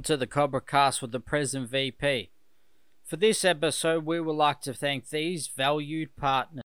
Welcome to the Cobra Cast with the present VP. For this episode, we would like to thank these valued partners.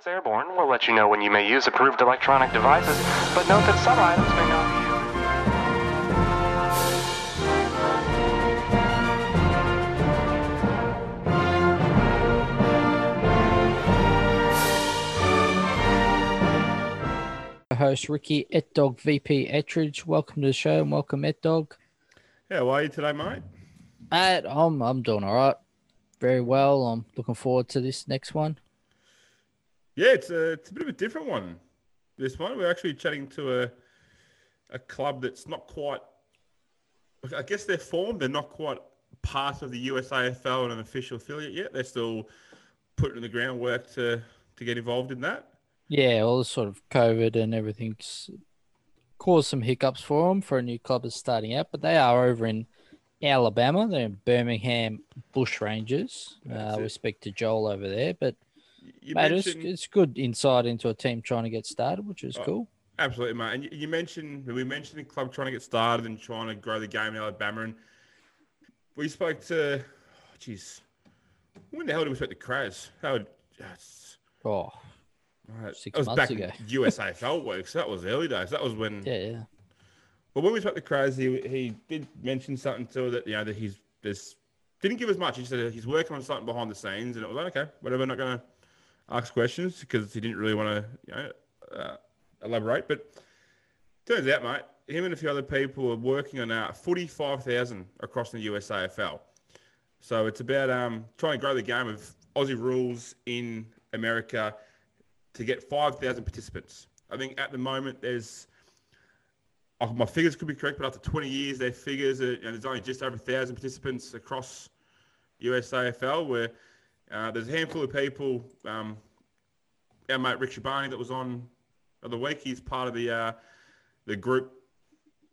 Once airborne, we'll let you know when you may use approved electronic devices, but note that some items may not be used. Host Ricky Etdog VP Ettridge. Welcome to the show and welcome Etdog. Yeah, how are you today, mate? Mate, I'm I'm doing all right. Very well. I'm looking forward to this next one. Yeah, it's a it's a bit of a different one. This one, we're actually chatting to a a club that's not quite. I guess they're formed. They're not quite part of the USAFL and an official affiliate yet. They're still putting the groundwork to to get involved in that. Yeah, all the sort of COVID and everything's caused some hiccups for them for a new club that's starting out, but they are over in Alabama. They're in Birmingham Bushrangers. Uh, we speak to Joel over there, but You mate, it's, mentioned it's good insight into a team trying to get started, which is Oh, cool. absolutely, mate. And you, you mentioned we mentioned the club trying to get started and trying to grow the game in Alabama, and we spoke to, oh, jeez, when the hell did we speak to Kraz? How? it's- Oh, Right. Six that was months back ago. USAFL weeks. That was early days. That was when. yeah, yeah. But when we spoke to Kraz, he, he did mention something to that you know that he's there's didn't give us much. He said he's working on something behind the scenes, and it was like okay, whatever. Not going to ask questions because he didn't really want to you know uh, elaborate. But turns out, mate, him and a few other people are working on uh, forty five thousand across the USAFL. So it's about um, trying to grow the game of Aussie rules in America to get 5,000 participants. I think at the moment there's, oh, my figures could be correct, but after 20 years, their figures are, know, there's only just over 1,000 participants across USAFL, where uh, there's a handful of people. Um, our mate Rick Shabani that was on the other week, he's part of the uh, the group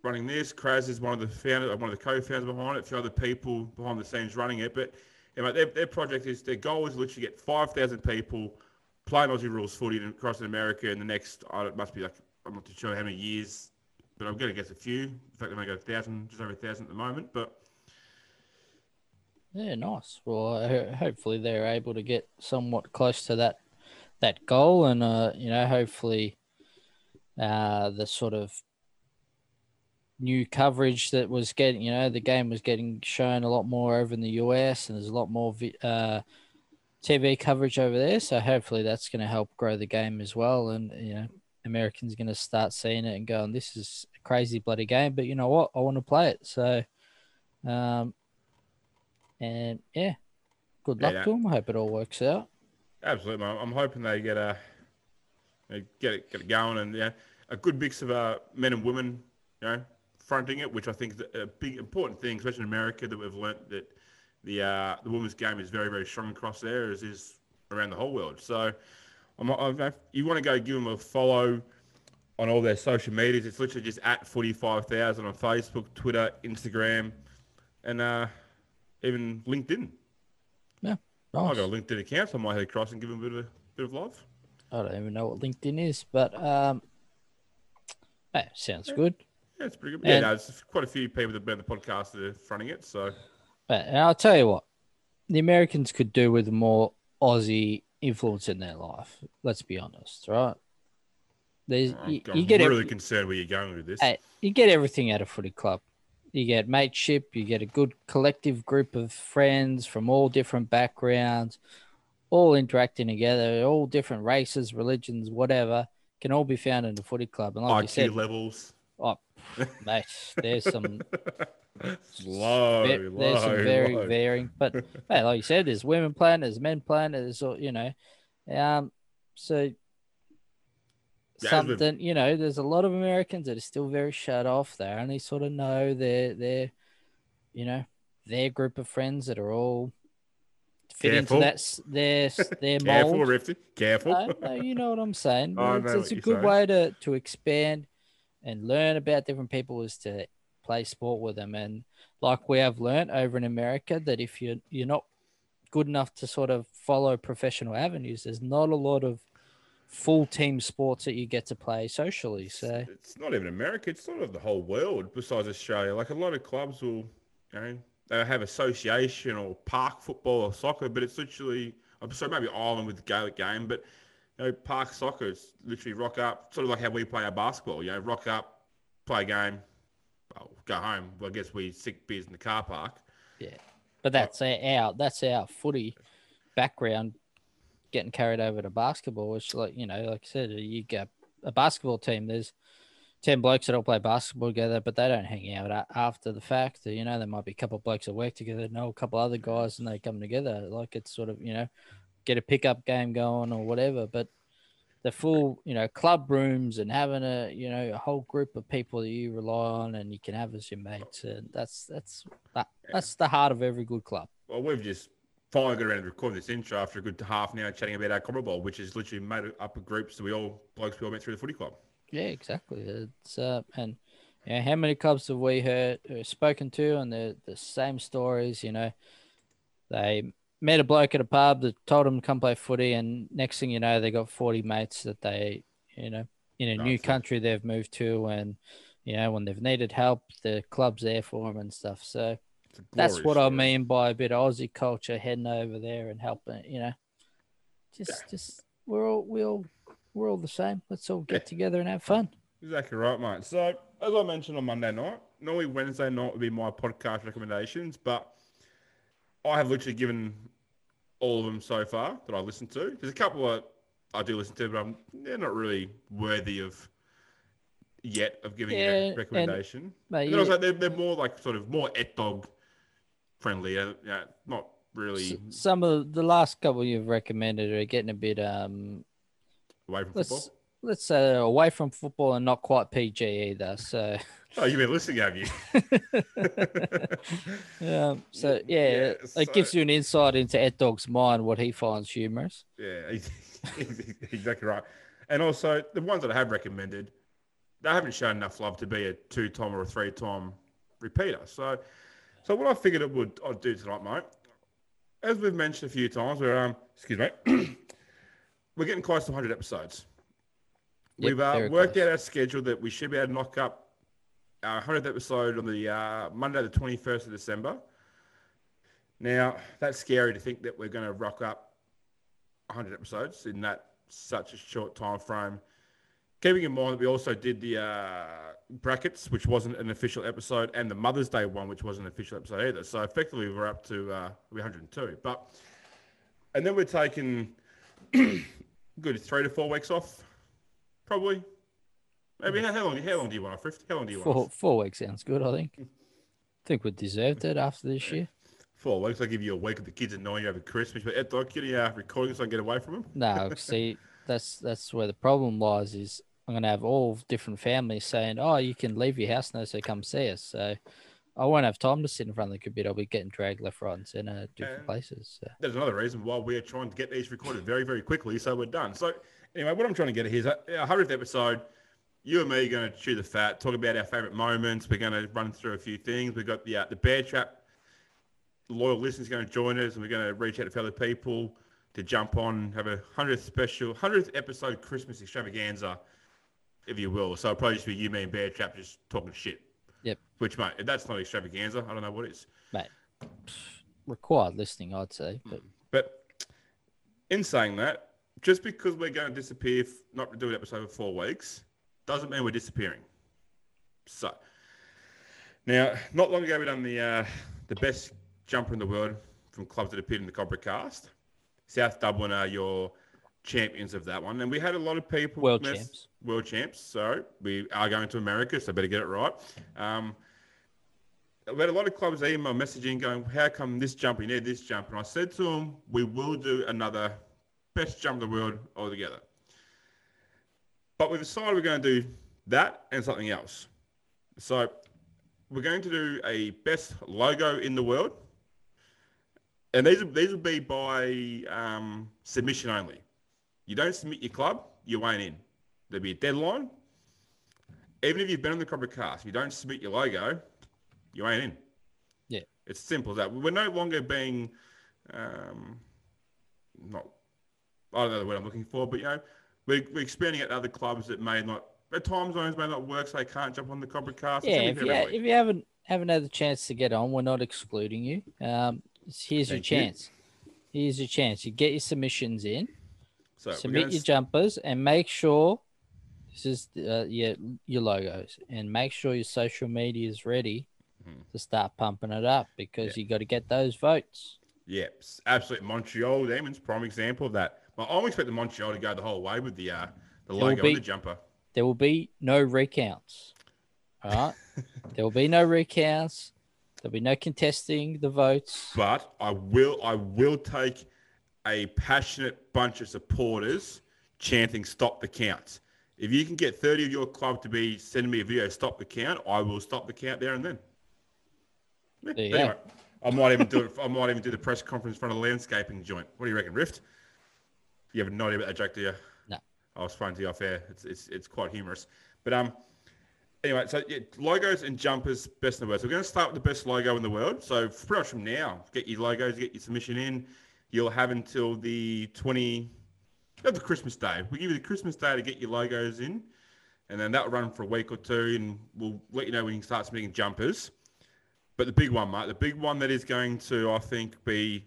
running this. Kraz is one of the founder, one of the co-founders behind it. A few other people behind the scenes running it, but their, their project is their goal is to literally get 5,000 people playing Aussie rules footy across America in the next, oh, it must be like, I'm not too sure how many years, but I'm going to guess a few. In fact, they may go a thousand, just over a thousand at the moment. But Yeah, nice. Well, hopefully they're able to get somewhat close to that that goal, and uh, you know, hopefully, uh, the sort of new coverage that was getting, you know, the game was getting shown a lot more over in the US, and there's a lot more uh, TV coverage over there. So hopefully that's going to help grow the game as well, and you know, Americans going to start seeing it and going, "This is a crazy bloody game," but you know what? I want to play it. So. Um, and yeah, good luck Yeah. to them. I hope it all works out. absolutely, mate. I'm hoping they get a they get it, get it going, and yeah, a good mix of uh, men and women, you know, fronting it, which I think is a big important thing, especially in America, that we've learnt that the uh, the women's game is very very strong across there, as is around the whole world. So, I'm, I'm, you want to go give them a follow on all their social medias. It's literally just at forty five thousand on Facebook, Twitter, Instagram, and uh, even LinkedIn. Yeah. I got a LinkedIn account, so I might head across and give them a bit of a bit of love. I don't even know what LinkedIn is, but um, hey, sounds good. Yeah, it's pretty good. Yeah, And- no, it's quite a few people that have been on the podcast that are fronting it. So But and I'll tell you what, the Americans could do with more Aussie influence in their life. Let's be honest, right? There's I'm, you, I'm you get really every- concerned where you're going with this. You get everything out of footy club. You get mateship, you get a good collective group of friends from all different backgrounds, all interacting together, all different races, religions, whatever, can all be found in the footy club. And like you said, levels. oh, mate, there's some low, ve- low, there's some very low. varying, but hey, like you said, there's women playing, there's men playing, there's you know, um, so Yeah, as we've- something you know, there's a lot of Americans that are still very shut off. They only sort of know their their, you know, their group of friends that are all fit Careful. into that their their Careful, mold. Rifty. Careful. No, no, you know what I'm saying. but it's, it's a good saying. way to to expand and learn about different people is to play sport with them. And like we have learned over in America, that if you're you're not good enough to sort of follow professional avenues, there's not a lot of full team sports that you get to play socially. So it's not even America. It's sort of the whole world besides Australia. Like a lot of clubs will, you know, they have association or park football or soccer, but it's literally, I'm sorry, maybe Ireland with the Gaelic game, but you know, park soccer is literally rock up, sort of like how we play our basketball. You know, rock up, play a game, well, go home. Well, I guess we sick beers in the car park. yeah, but that's our that's our footy background getting carried over to basketball. Which like you know, like I said, you get a basketball team. There's ten blokes that all play basketball together, but they don't hang out after the fact. You know, there might be a couple of blokes that work together, know a couple other guys, and they come together. Like it's sort of you know, get a pickup game going or whatever. But the full you know club rooms and having a you know a whole group of people that you rely on and you can have as your mates, and that's that's that, that's the heart of every good club. Well, we've just finally got around to recording this intro after a good half an hour chatting about our Commonwealth Bowl, which is literally made up of groups that we all, blokes we all met through the footy club. Yeah, exactly. It's uh, and you know, how many clubs have we heard uh, spoken to, and the the same stories. You know, they met a bloke at a pub that told them to come play footy, and next thing you know, they got forty mates that they, you know, in a new That's it. country they've moved to, and you know, when they've needed help, the club's there for them and stuff. So that's what I mean by a bit of Aussie culture heading over there and helping. You know, just just we're all we all we're all the same. Let's all get Yeah. together and have fun. Exactly right, mate. So, as I mentioned on Monday night, normally Wednesday night would be my podcast recommendations, but I have literally given all of them so far that I listened to. There's a couple that I do listen to, but I'm, they're not really worthy of yet of giving Yeah, a and- recommendation. Mate, And you- also, they're, they're more like sort of more et dog friendly. Uh, yeah, not really some of the last couple you've recommended are getting a bit um away from let's football. let's say away from football and not quite PG either. So Oh, you've been listening, have you? um, so yeah, Yeah, it gives you an insight into Ed Dog's mind, what he finds humorous. Yeah, exactly right. And also the ones that I have recommended, they haven't shown enough love to be a two-time or a three-time repeater. So, so what I figured it would I'd do tonight, mate, as we've mentioned a few times, we're um, excuse me, we're getting close to 100 episodes. Yep, We've uh, worked close. out our schedule that we should be able to knock up our 100th episode on the uh, Monday, the 21st of December. Now, that's scary to think that we're going to rock up 100 episodes in that such a short time frame. Keeping in mind that we also did the uh, brackets, which wasn't an official episode, and the Mother's Day one, which wasn't an official episode either. So effectively, we're up to uh, 102. But and then we're taking good three to four weeks off, probably. Maybe how, how long? How long do you want off? Riff? How long do you want? Four off? four weeks sounds good, I think. I think we deserved it after this year. Four weeks. I'll give you a week of the kids annoying you over Christmas. But Ed, Doc, get any uh, recording so I can get away from them. No, see, that's that's where the problem lies. Is I'm gonna have all different families saying, "Oh, you can leave your house now, so come see us." So I won't have time to sit in front of the computer. I'll be getting dragged left, right, and center, different And- places. So. There's another reason why we're trying to get these recorded very, very quickly so we're done. So, anyway, what I'm trying to get at here is uh, our 100th episode. You and me are going to chew the fat, talk about our favourite moments. We're going to run through a few things. We've got the uh, the Bear Trap loyal listeners going to join us, and we're going to reach out to fellow people to jump on, have a 100th special, 100th episode Christmas extravaganza, if you will. So, it'll probably just be you, me, and Bear Trap just talking shit. Yep, Which, mate, if that's not extravaganza, I don't know what is. mate. Required listening, I'd say. But But in saying that, just because we're going to disappear, not do an episode for four weeks, doesn't mean we're disappearing. So, now, not long ago, we done the uh, the best jumper in the world from clubs that appeared in the Cobra Cast. South Dublin are your champions of that one, and we had a lot of people. World champs. World champs. Sorry, we are going to America, so better get it right. Um, we had a lot of clubs email messaging going, how come this jump, you need this jump? And I said to them, we will do another best jump in the world altogether. But we've decided we're going to do that and something else. So we're going to do a best logo in the world, and these these will be by um, submission only. You don't submit your club, you ain't in. There'll be a deadline. Even if you've been on the Cobra Cast, if you don't submit your logo, you ain't in. Yeah. It's simple as that. We're no longer being, um, not, I don't know the word I'm looking for, but you know, we're, we're expanding it to other clubs that may not, at time zones may not work, so they can't jump on the Cobra Cast. Yeah, if you, if you haven't haven't had the chance to get on, we're not excluding you. Um, here's Thank your you. chance. Here's your chance. You get your submissions in, so submit your jumpers, and make sure this is uh, your your logos, and make sure your social media is ready Mhm. to start pumping it up because you got to get those votes. Yeah, s- absolutely. Montreal Demons, prime example of that. Well, I'm expecting Montreal to go the whole way with the uh, the will logo be- and the jumper. There will be no recounts. All right, there will be no recounts. There'll be no contesting the votes. But I will I will take a passionate bunch of supporters chanting "Stop the count." If you can get 30 of your club to be sending me a video, stop the count, I will stop the count there and then. Yeah, There you anyway, I might even do it. I might even do the press conference in front of the landscaping joint. What do you reckon, Rift? You have no idea about that joke, do you? No. I was fun to you off air. It's, it's, it's quite humorous. But um, anyway, so yeah, logos and jumpers, best in the world. So we're going to start with the best logo in the world. So pretty much from now, get your logos, get your submission in. You'll have until the 20, of the Christmas day. We give you the Christmas day to get your logos in, and then that'll run for a week or two, and we'll let you know when you can start submitting jumpers. But the big one, mate, the big one that is going to, I think, be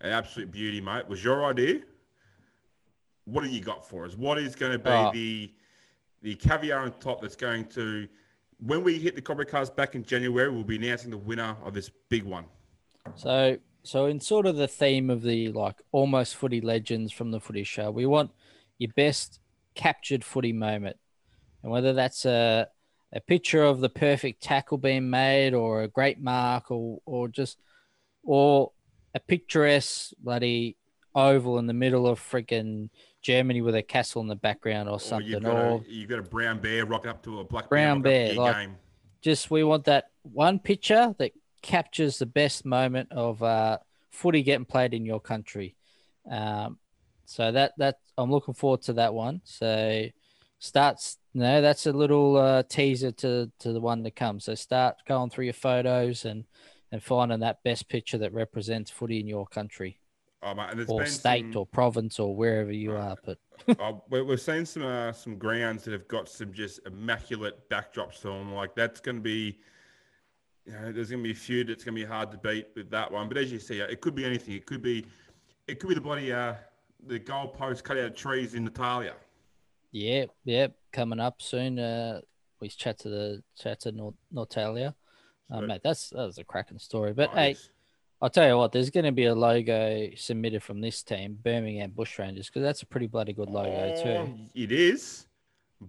an absolute beauty, mate, was your idea. What have you got for us? What is going to be Oh. the the caviar on top that's going to, when we hit the Cobra Cast back in January, we'll be announcing the winner of this big one. So, so in sort of the theme of the like almost footy legends from the footy show, we want your best captured footy moment, and whether that's a a picture of the perfect tackle being made, or a great mark, or or just or a picturesque bloody oval in the middle of freaking Germany with a castle in the background or Or something, you've or, got, a, you've got a brown bear rocking up to a black Brown bear, rocking up to bear, like- game. just we want that one picture that captures the best moment of uh, footy getting played in your country. Um, so that that I'm looking forward to that one. So starts no, that's a little uh, teaser to to the one to come. So start going through your photos and and finding that best picture that represents footy in your country Oh, mate, or state some- or province or wherever you are. But uh, we- we've seen some uh, some grounds that have got some just immaculate backdrops to them. Like that's going to be, you know, there's going to be a few that's going to be hard to beat with that one. But as you see, it could be anything. It could be, it could be the bloody uh, the goalpost cut out of trees in Natalia. Yeah, yeah, coming up soon. Uh, we chat to the chat to Nor- Nortalia. Uh, mate, that's that was a cracking story. But Oh, hey. I'll tell you what, there's going to be a logo submitted from this team, Birmingham Bushrangers, because that's a pretty bloody good logo Oh, too. It is,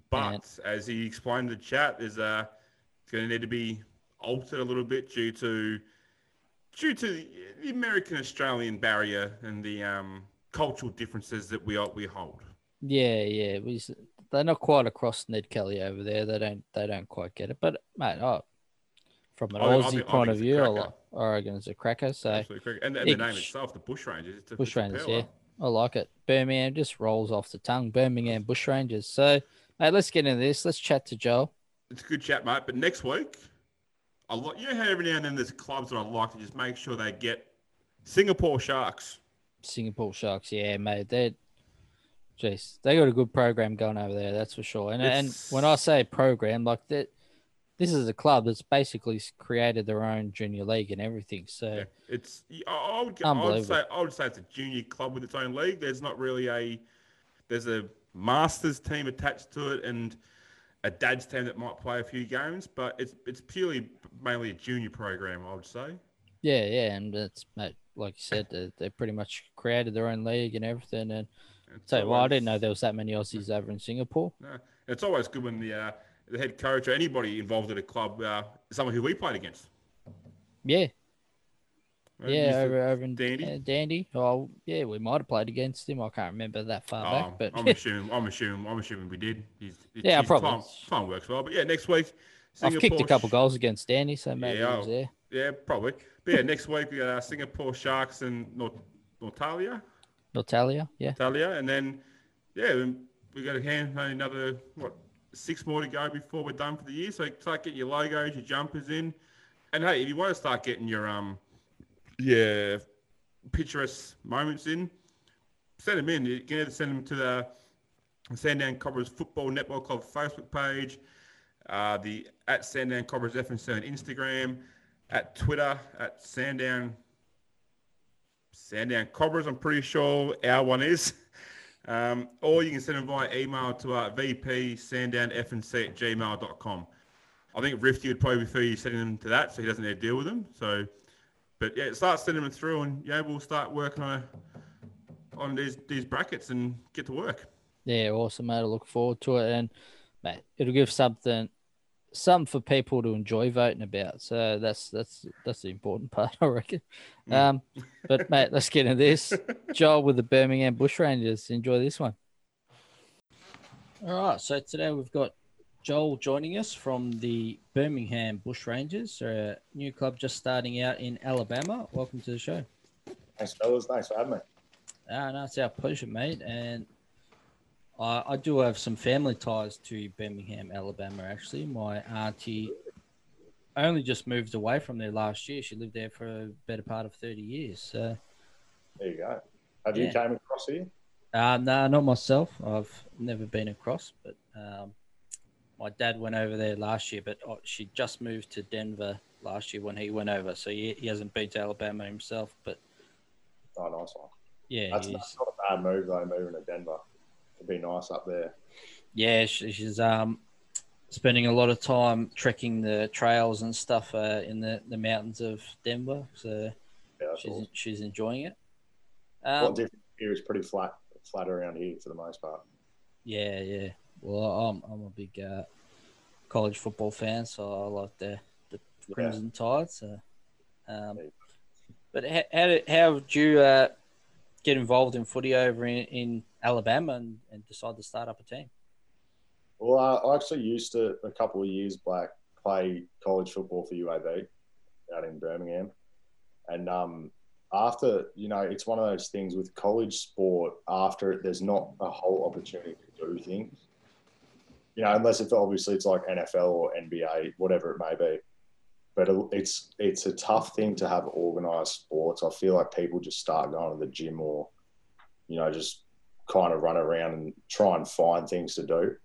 but And- as he explained in the chat, there's uh, it's going to need to be altered a little bit due to due to the, American Australian barrier and the um, cultural differences that we we hold. Yeah, yeah, we, they're not quite across Ned Kelly over there. They don't they don't quite get it. But mate, oh, from an I Aussie think- point of view, I cracker. like is a cracker. So Absolutely correct. And, and it the name itself, the Bushrangers, it's a, it's a Bushrangers, yeah. I like it. Birmingham just rolls off the tongue. Birmingham Bushrangers. So, mate, let's get into this. Let's chat to Joel. It's a good chat, mate. But next week, I like you know how every now and then there's clubs that I like to just make sure they get Singapore Sharks. Singapore Sharks. Yeah, mate. They're, jeez, they got a good program going over there. That's for sure. And and when I say program, like that, this is a club that's basically created their own junior league and everything. So Yeah, it's I I would, I would say I would say it's a junior club with its own league. There's not really a there's a masters team attached to it and a dad's team that might play a few games, but it's it's purely mainly a junior program. I would say. yeah, yeah, and it's like you said, they, they pretty much created their own league and everything. And It's so, well, I didn't know there was that many Aussies over in Singapore. No, it's always good when the uh, the head coach or anybody involved at a club uh, someone who we played against. Yeah? Yeah, over over in Dandy? Dandy. Dandy. Oh, yeah, we might have played against him. I can't remember that far Oh, back, but I'm assuming. I'm assuming. I'm assuming we did. He's, Yeah, his probably. Time, time works well, but yeah, next week. I've kicked a couple goals against Danny, so maybe Yeah, he was there. Yeah, probably. But yeah, next week we got uh, Singapore Sharks and Nortalia, Natalia, yeah. Talia, and then yeah, we got to hand another what six more to go before we're done for the year. So start getting your logos, your jumpers in, and hey, if you want to start getting your um yeah picturesque moments in, send them in. You can either send them to the Sandown Cobras Football Netball Club Facebook page, uh, the at Sandown Cobras FNC on Instagram, at Twitter at Sandown Sandown Cobras. I'm pretty sure our one is. Um, or you can send them via email to uh, vpsandownfnc at gmail.com. I think Rifty would probably prefer you sending them to that so he doesn't have to deal with them. So, but yeah, start sending them through and yeah, we'll start working on a, on these these brackets and get to work. Yeah, awesome, mate. I look forward to it, and mate, it'll give something, something for people to enjoy voting about. So that's that's that's the important part, I reckon. Um, but mate, let's get into this. Joel with the Birmingham Bushrangers. Enjoy this one. All right, so today we've got Joel joining us from the Birmingham Bushrangers, a new club just starting out in Alabama. Welcome to the show. Thanks, fellas. Thanks for having me. Ah, no, it's our pleasure, mate. And I, I do have some family ties to Birmingham, Alabama. Actually, my auntie only just moved away from there last year. She lived there for a better part of thirty years. So, There you go. Have Yeah. you came across here? uh, no, not myself. I've never been across, but um, my dad went over there last year. But oh, she just moved to Denver last year when he went over, so he, he hasn't been to Alabama himself. But Oh, nice one. yeah, That's, that's not a bad move though. Moving to Denver, it'd be nice up there. Yeah, she's um spending a lot of time trekking the trails and stuff uh, in the, the mountains of Denver. So Yeah, she's awesome. she's enjoying it. What Um, different here is pretty flat, flat around here for the most part. yeah, yeah. Well, I'm I'm a big uh, college football fan, so I like the the Yeah. Crimson Tide. So, um, but how how did, how did you uh, get involved in footy over in, in Alabama and, and decide to start up a team? Well, uh, I actually used to a couple of years back play college football for UAB out in Birmingham, and um, after you know, it's one of those things with college sport. After it, there's not a whole opportunity to do things. You know, unless if obviously it's like NFL or NBA, whatever it may be. But it's it's a tough thing to have organized sports. I feel like people just start going to the gym or, you know, just kind of run around and try and find things to do.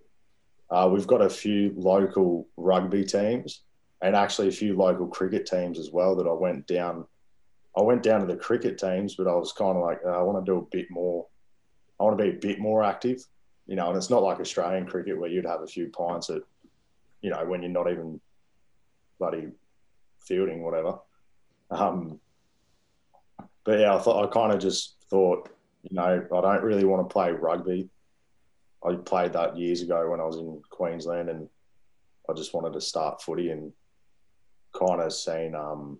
Uh, we've got a few local rugby teams and actually a few local cricket teams as well that I went down. I went down to the cricket teams, but I was kind of like, uh, I want to do a bit more. I want to be a bit more active, you know. And it's not like Australian cricket where you'd have a few pints at, you know, when you're not even bloody fielding, whatever. Um, but yeah, I thought I kind of just thought, you know, I don't really want to play rugby. I played that years ago when I was in Queensland, and I just wanted to start footy and kind of seen um,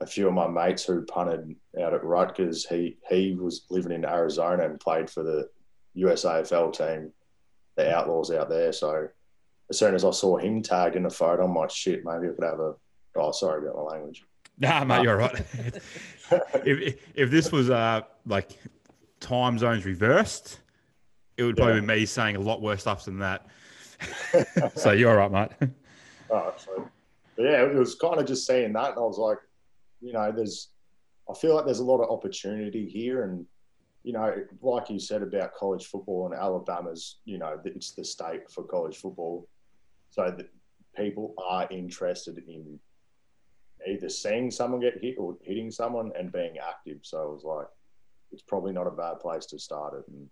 a few of my mates who punted out at Rutgers. He he was living in Arizona and played for the USAFL team, the Outlaws out there. So as soon as I saw him tagged in the photo, I'm like, shit, maybe I could have a. Oh, sorry about my language. Nah, mate, you're right. if if this was uh like time zones reversed, it would probably Yeah. be me saying a lot worse stuff than that. so you're all right, mate. Oh, so, yeah, it was kind of just seeing that, and I was like, you know, there's, I feel like there's a lot of opportunity here, and you know, like you said about college football and Alabama's, you know, it's the state for college football, so that people are interested in either seeing someone get hit or hitting someone and being active. So it was like, it's probably not a bad place to start it, and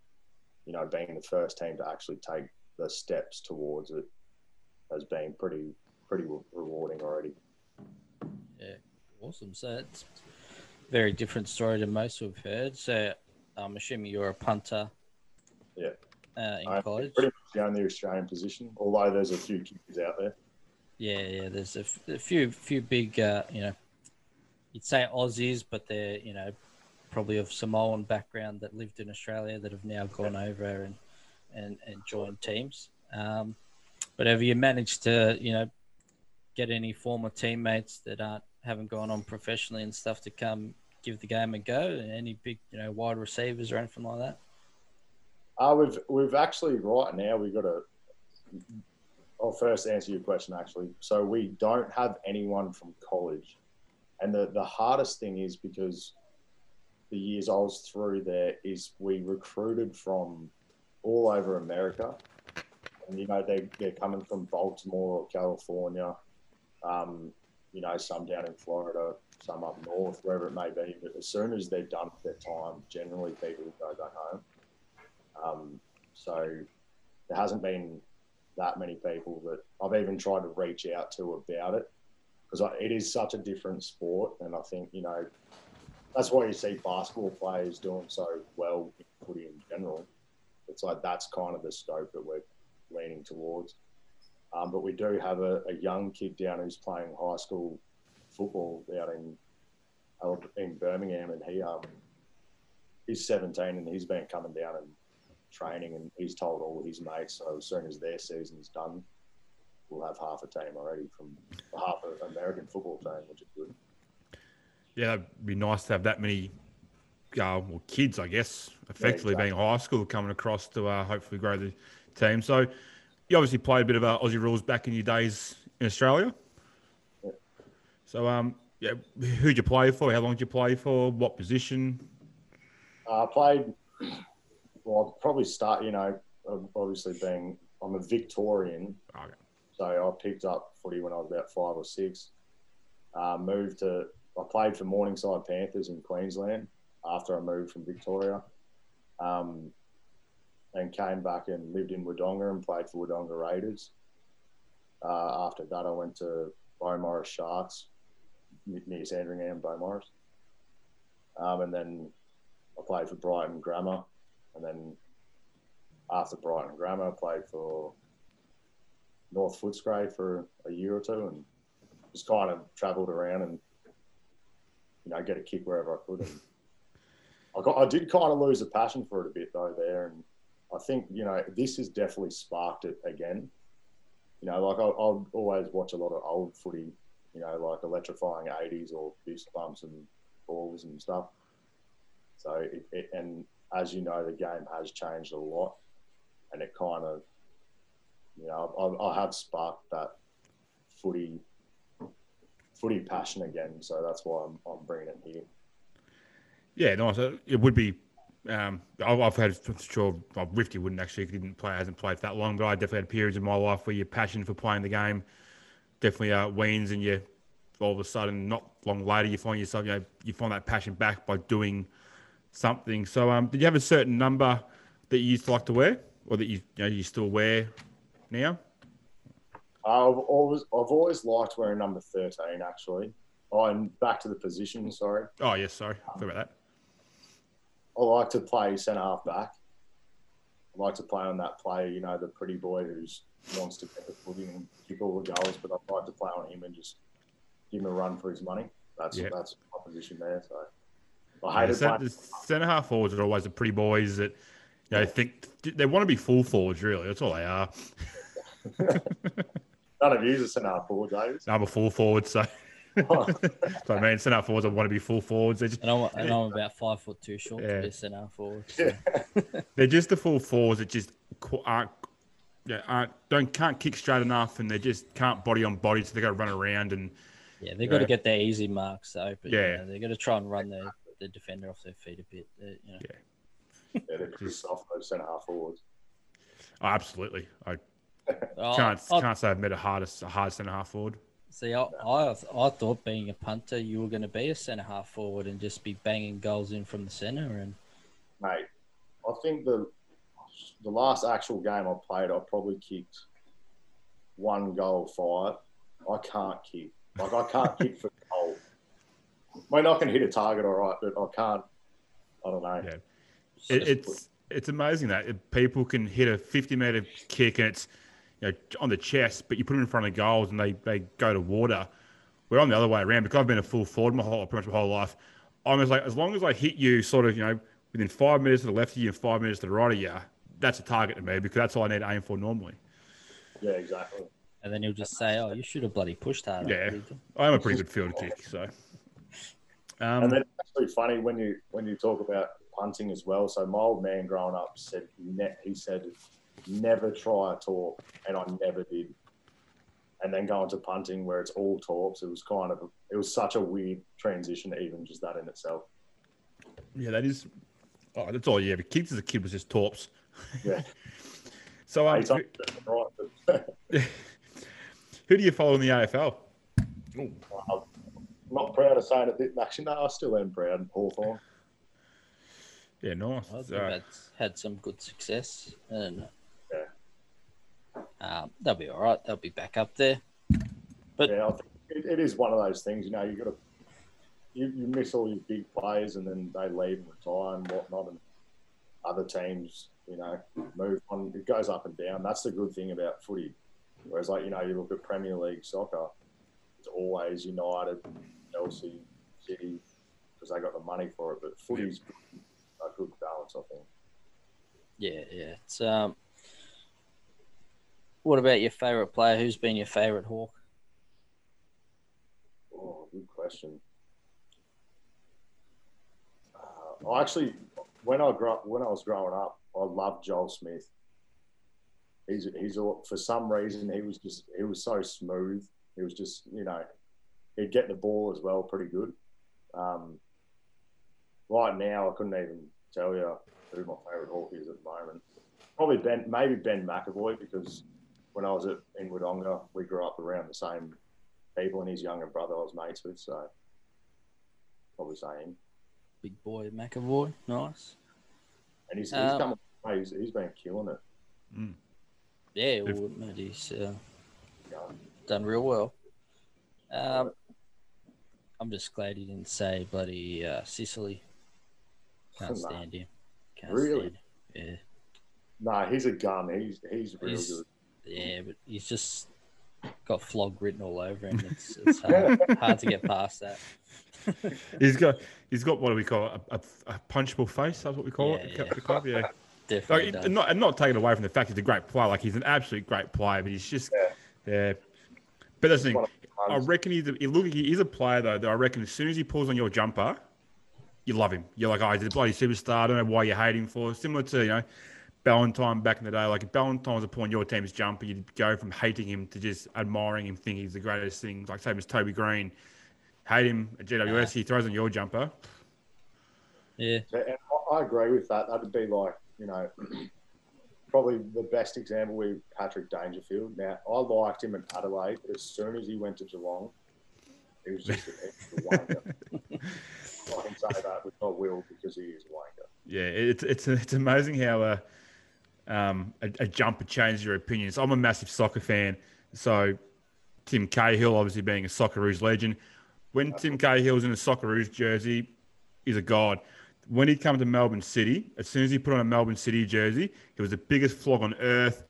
you know, being the first team to actually take the steps towards it has been pretty pretty rewarding already. Yeah, awesome. So it's a very different story to most we've heard. So I'm assuming you're a punter. Yeah. Uh, in I'm college. pretty much the only Australian position, although there's a few kids out there. Yeah, yeah. There's a, f- a few, few big, uh, you know, you'd say Aussies, but they're you know probably of Samoan background that lived in Australia that have now gone over and and, and joined teams. Um, but have you managed to you know get any former teammates that aren't haven't gone on professionally and stuff to come give the game a go? Any big you know wide receivers or anything like that? Uh, we've we've actually right now we've got a. I'll first answer your question actually. So we don't have anyone from college, and the the hardest thing is because the years I was through there is we recruited from all over America, and you know they they're coming from Baltimore or California, um, you know some down in Florida, some up north, wherever it may be. But as soon as they're done with their time, generally people go back home. Um, so there hasn't been that many people that I've even tried to reach out to about it because it is such a different sport, and I think you know that's why you see basketball players doing so well in footy in general. It's like that's kind of the scope that we're leaning towards. Um, but we do have a, a, young kid down who's playing high school football out in in Birmingham, and he um he's 17 and he's been coming down and training, and he's told all his mates. So as soon as their season's done, we'll have half a team already from half an American football team, which is good. Yeah, it'd be nice to have that many uh, well, kids, I guess, effectively yeah, exactly. being high school coming across to uh, hopefully grow the team. So you obviously played a bit of uh, Aussie rules back in your days in Australia. Yeah. So, um, yeah, who'd you play for? How long did you play for? What position? Uh, I played well, I'll probably start, you know, obviously being, I'm a Victorian. Okay. So I picked up footy when I was about five or six. Uh, moved to, I played for Morningside Panthers in Queensland after I moved from Victoria. Um, and came back and lived in Wodonga and played for Wodonga Raiders. Uh, after that, I went to Beaumaris Sharks near Sandringham, Beaumaris. Um, and then I played for Brighton Grammar and then after Brighton Grammar, I played for North Footscray for a year or two, and just kind of travelled around and you know get a kick wherever I could. And I, got, I did kind of lose a passion for it a bit though there, and I think you know this has definitely sparked it again. You know, like I, I'll always watch a lot of old footy, you know, like electrifying 80s or fist bumps and balls and stuff. So, it, it, and as you know, the game has changed a lot, and it kind of, you know, I, I have sparked that footy, footy passion again. So that's why I'm, I'm bringing it here. Yeah, nice. It would be. Um, I've had for sure. Well, Rifty wouldn't actually didn't play, hasn't played for that long, but I definitely had periods in my life where your passion for playing the game definitely uh, wanes, and you all of a sudden, not long later, you find yourself, you know, you find that passion back by doing something. So, um, did you have a certain number that you used to like to wear, or that you you know you still wear now? I've always I've always liked wearing number thirteen. Actually, oh, and back to the position. Sorry. Oh yes, sorry. Sorry about that. I like to play centre half back. I like to play on that player, you know, the pretty boy who's wants to get the footy and kick all the goals, but I like to play on him and just give him a run for his money. That's yep. that's my position there. So I hated yeah, the centre half forwards are always the pretty boys that you know think they want to be full forwards. Really, that's all they are. None of you are centre half forwards, are I'm a full forward, so. so I mean, centre half forwards, I want to be full forwards. Just, and, I'm, and I'm about five foot two short yeah. to be centre half forward. So. Yeah. They're just the full forwards that just aren't yeah, aren't, don't can't kick straight enough, and they just can't body on body, so they got to run around and. Yeah, they've got to get their easy marks though. But, yeah, you know, they've got to try and run their the defender off their feet a bit. Uh, you know. Yeah. yeah, they're pretty soft those centre half forwards. Oh, absolutely. I oh, can't I, can't say I've met a hardest a hard centre half forward. See, I, I, I thought being a punter, you were going to be a centre half forward and just be banging goals in from the centre. And mate, I think the the last actual game I played, I probably kicked one goal five. I can't kick. Like I can't kick for goal. I mean, I can hit a target all right, but I can't. I don't know. Yeah. It, it's it's amazing that people can hit a 50 meter kick and it's you know on the chest, but you put them in front of goals and they, they go to water. We're on the other way around because I've been a full forward my whole pretty much my whole life. I'm just like as long as I hit you sort of you know within five meters to the left of you and five meters to the right of you, that's a target to me because that's all I need to aim for normally. Yeah, exactly. And then he'll just say, "Oh, you should have bloody pushed harder." Yeah, I am a pretty good field kick. So, um, And then it's actually funny when you when you talk about punting as well. So my old man growing up said ne- he said never try a torp, and I never did. And then going to punting where it's all torps, it was kind of it was such a weird transition, even just that in itself. yeah, that is. Oh, that's all you ever kicked as a kid was just torps. Yeah, So, um, He's up right, but who do you follow in the AFL? I'm not proud of saying it. Actually, no, I still am proud. Hawthorn. Yeah, nice. I think So, that's had some good success, and Um, they'll be all right. They'll be back up there. But- yeah, I think it, it is one of those things. You know, you got to you, you miss all your big players, and then they leave and retire and whatnot, and other teams, you know, move on. It goes up and down. That's the good thing about footy. Whereas, like you know, you look at Premier League soccer, it's always United, Chelsea, City, because they got the money for it. But footy's a good balance, I think. yeah, yeah. It's um. What about your favorite player? Who's been your favorite Hawk? Oh, good question. Uh, I actually, when I grew up, when I was growing up, I loved Joel Smith. He's he's for some reason he was just he was so smooth. He was just you know he'd get the ball as well pretty good. Um, right now, I couldn't even tell you who my favourite Hawk is at the moment. Probably Ben, maybe Ben McEvoy because when I was at in Wodonga, we grew up around the same people, and his younger brother I was mates with, so probably say him. Big boy McEvoy, nice. And he's, he's Um, come, he's, he's been killing it. Yeah, well, mate, he's uh, done real well. Um, I'm just glad he didn't say bloody uh, Sicily. Can't stand him. Can't Really? stand him. No, he's a gun. He's he's real He's- good. Yeah, yeah, but he's just got flog written all over him. It's, it's hard, hard to get past that. he's got he's got what do we call it? A, a, a punchable face. That's what we call Yeah, it. yeah. The club, yeah. Definitely. Like, not and not taking away from the fact he's a great player. Like he's an absolute great player, but he's just yeah. But that's the thing. One of the I reckon he's a, he look he is a player though. That I reckon as soon as he pulls on your jumper, you love him. You're like, oh, he's a bloody superstar. I don't know why you hate him for. Similar to you know. Ballantyne back in the day, like if Ballantyne was pulling your team's jumper, you'd go from hating him to just admiring him, thinking he's the greatest thing. Like same as Toby Greene, hate him at GWS, he throws on your jumper. yeah, Yeah, and I- I agree with that. That'd be like, you know, probably the best example with Patrick Dangerfield. Now, I liked him in Adelaide, but as soon as he went to Geelong, he was just an extra wanker. I can say that, which I will because he is a wanker. Yeah, it's it's it's amazing how a um, a, a jumper changes your opinions. I'm a massive soccer fan. So Tim Cahill, obviously being a Socceroos legend, when Tim Cahill's in a Socceroos jersey, he's a god. When he came to Melbourne City, as soon as he put on a Melbourne City jersey, he was the biggest flog on earth,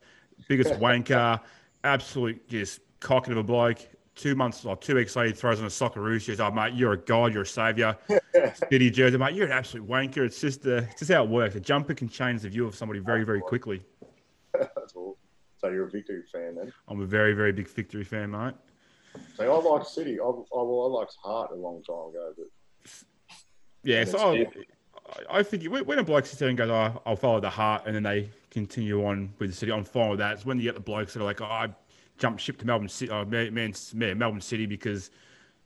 biggest wanker, absolute just cocket of a bloke. Two months or two weeks later, he throws on a Socceroos jersey. Oh, mate, you're a god, you're a saviour. City jersey, mate, you're an absolute wanker. It's just, uh, it's just how it works. A jumper can change the view of somebody very, very quickly. That's all. So you're a Victory fan then? I'm a very, very big victory fan, mate. So I liked City. I, I, well, I liked Heart a long time ago, but Yeah, so I, I think when when a bloke sits there and goes, oh, I'll follow the heart, and then they continue on with the city, I'm fine with that. It's when you get the blokes that are like, oh, I jumped ship to Melbourne City, oh, Man, Man, Melbourne City because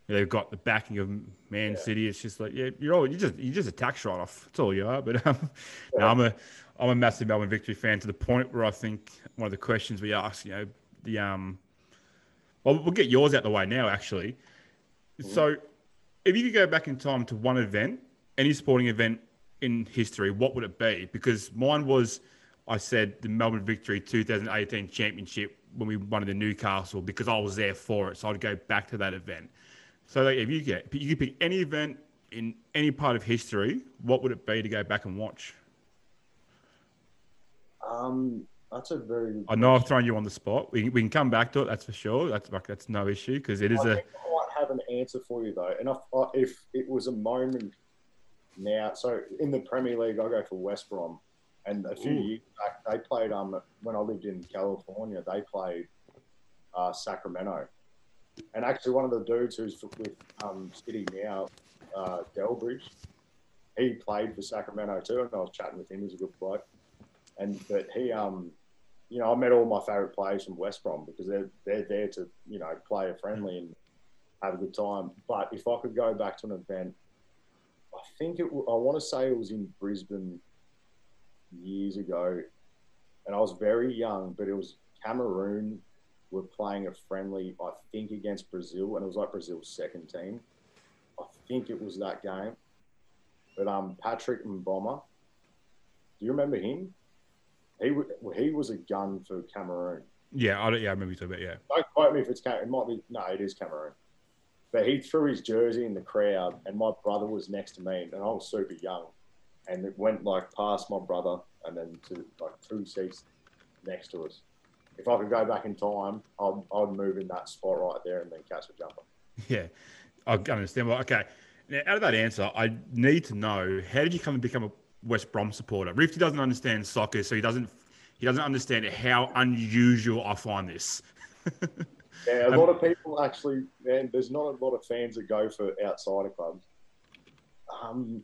they've got the backing of Man City. It's just like, yeah, you're all, you just you just a tax write off. That's all you are. But um, no, I'm a I'm a massive Melbourne victory fan to the point where I think one of the questions we ask, you know, the um, well, we'll get yours out the way now, actually. So, if you could go back in time to one event, any sporting event in history, what would it be? Because mine was, I said, the Melbourne Victory 2018 Championship when we won the Newcastle because I was there for it. So I'd go back to that event. So like, if you get, you could pick any event in any part of history, what would it be to go back and watch? um, that's a very I know I've thrown you on the spot. We, we can come back to it. That's for sure. That's like that's no issue because it is I a I might have an answer for you though, and if, if it was a moment now, so in the Premier League, I go for West Brom, and a few Ooh. years back they played. Um, when I lived in California, they played uh, Sacramento, and actually one of the dudes who's with um, City now, uh, Delbridge, he played for Sacramento too, and I was chatting with him. He's a good bloke, and but he um you know, I met all my favourite players from West Brom because they're they're there to you know play a friendly and have a good time. But if I could go back to an event, I think it. w- I want to say it was in Brisbane years ago, and I was very young, but it was Cameroon were playing a friendly, I think, against Brazil, and it was like Brazil's second team. I think it was that game. But um, Patrick Mboma, do you remember him? He he was a gun for Cameroon. Yeah, I don't, yeah, I remember you talking about yeah. Don't quote me if it's Cameroon. It might be no, it is Cameroon. But he threw his jersey in the crowd, and my brother was next to me, and I was super young, and it went like past my brother, and then to like two seats next to us. If I could go back in time, I'd, I'd move in that spot right there and then catch a jumper. Yeah, I understand. Well, okay. Now, out of that answer, I need to know how did you come and become a West Brom supporter? Rifty doesn't understand soccer, so he doesn't he doesn't understand how unusual I find this. Yeah, a Um, lot of people actually, man. There's not a lot of fans that go for outside outsider clubs. Um,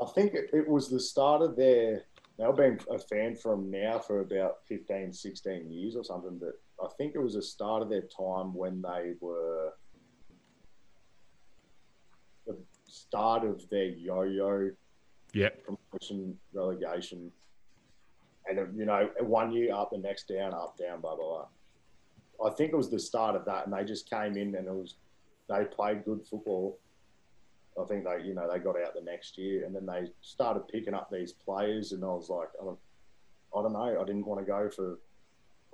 I think it, it was the start of their. Now, I've been a fan from now for about 15, 16 years or something, but I think it was the start of their time when they were the start of their yo-yo Yep. promotion, relegation, and uh, you know, one year up, the next down, up, down, blah blah blah. I think it was the start of that, and they just came in and it was they played good football. I think they, you know, they got out the next year, and then they started picking up these players, and I was like, I don't, I don't know, I didn't want to go for.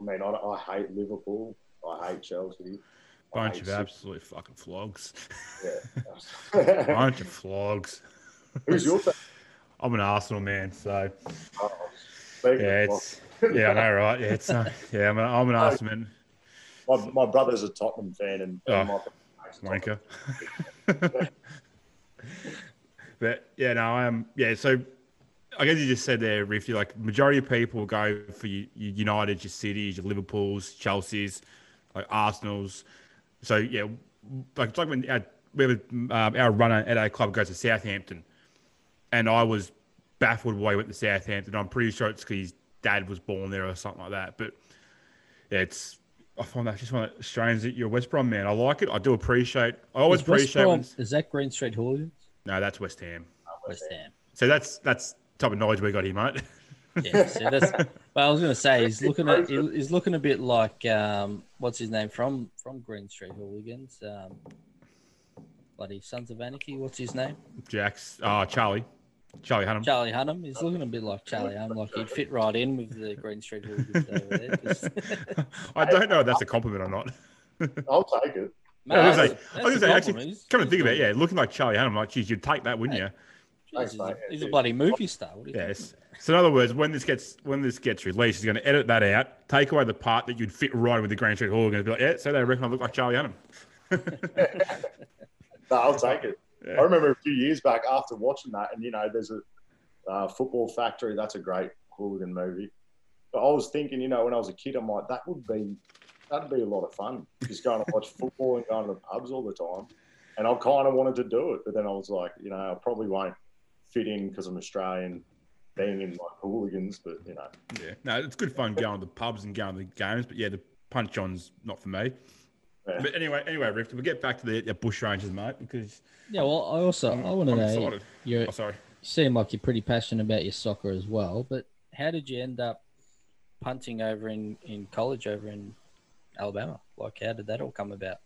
I mean, I, I hate Liverpool, I hate Chelsea, I Bunch hate of City. absolute fucking flogs. Yeah. Bunch of flogs. Who's your favorite? I'm an Arsenal man, so Oh, yeah, it's yeah, I know, right? Yeah, it's uh, yeah, I'm, a, I'm an Arsenal man. My, my brother's a Tottenham fan, and, and Oh, my Wanker. but yeah, no, I am. Yeah, so I guess you just said there, Riff. You like majority of people go for your, your United, your Cities, your Liverpool's, Chelsea's, like Arsenal's. So yeah, like it's like when our, we um, our runner at our club goes to Southampton, and I was baffled why he went to Southampton. I'm pretty sure it's because his dad was born there or something like that. But yeah, it's. I find that just find it strange that you're a West Brom man. I like it. I do appreciate. I always Is appreciate. Brom- is that Green Street Hooligans? No, that's West Ham. West Ham. So that's that's type of knowledge we got here, mate. Yeah, so that's, well, I was going to say he's looking at he's looking a bit like um, what's his name from from Green Street Hooligans, um, bloody Sons of Anarchy. What's his name? Jax. uh, Charlie, Charlie Hunnam. Charlie Hunnam. He's looking a bit like Charlie Hunnam, like he'd fit right in with the Green Street Hooligans over there. Just- I don't know if that's a compliment or not. I'll take it. No, I was gonna say, a- I was gonna say, actually, compliment. He's- come to think of it, yeah, looking like Charlie Hunnam, like, geez, you'd take that, wouldn't you? Jeez, he's, a, he's a bloody movie star. What do you Yes. So in other words, when this gets when this gets released, he's going to edit that out, take away the part that you'd fit right with the Green Street Hooligans, be like, yeah, so they reckon I look like Charlie Hunnam. No, I'll take it. Yeah. I remember a few years back after watching that, and you know, there's a uh, Football Factory. That's a great hooligan movie. But I was thinking, you know, when I was a kid, I'm like, that would be that'd be a lot of fun. Just going to watch football and going to the pubs all the time. And I kind of wanted to do it, but then I was like, you know, I probably won't fit in because I'm Australian, being in like hooligans. But you know, Yeah, no, it's good fun going to the pubs and going to the games, but yeah, the punch on's not for me. Yeah. But anyway, anyway, Rift, we'll get back to the, the Bushrangers, mate, because Yeah, well, I also I want to know. You're, oh, sorry. you seem like you're pretty passionate about your soccer as well, but how did you end up punting over in, in college over in Alabama? Like, how did that all come about?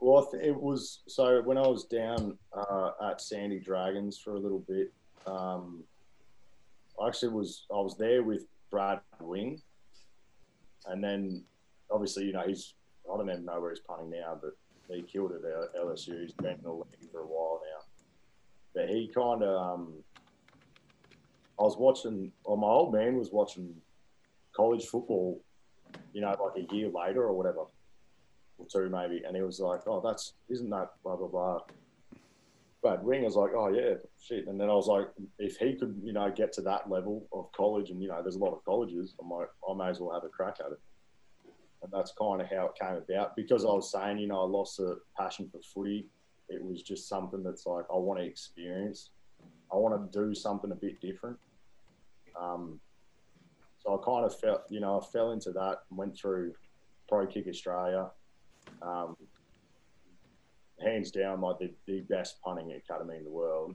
Well, it was so when I was down uh, at Sandy Dragons for a little bit. Um, I actually was I was there with Brad Wing, and then obviously you know he's I don't even know where he's punting now, but he killed it at LSU. He's been in the league for a while now, but he kind of um, I was watching. Well, my old man was watching college football, you know, like a year later or whatever or two maybe, and he was like, "Oh, that's isn't that blah blah blah." But Ring was like, "Oh yeah, shit," and then I was like, "If he could, you know, get to that level of college, and you know, there's a lot of colleges, I might, I may as well have a crack at it." And that's kind of how it came about because I was saying, you know, I lost a passion for footy. It was just something that's like I want to experience. I want to do something a bit different. Um, so I kind of felt, you know, I fell into that, and went through Pro Kick Australia. Um, hands down, like the, the best punting academy in the world.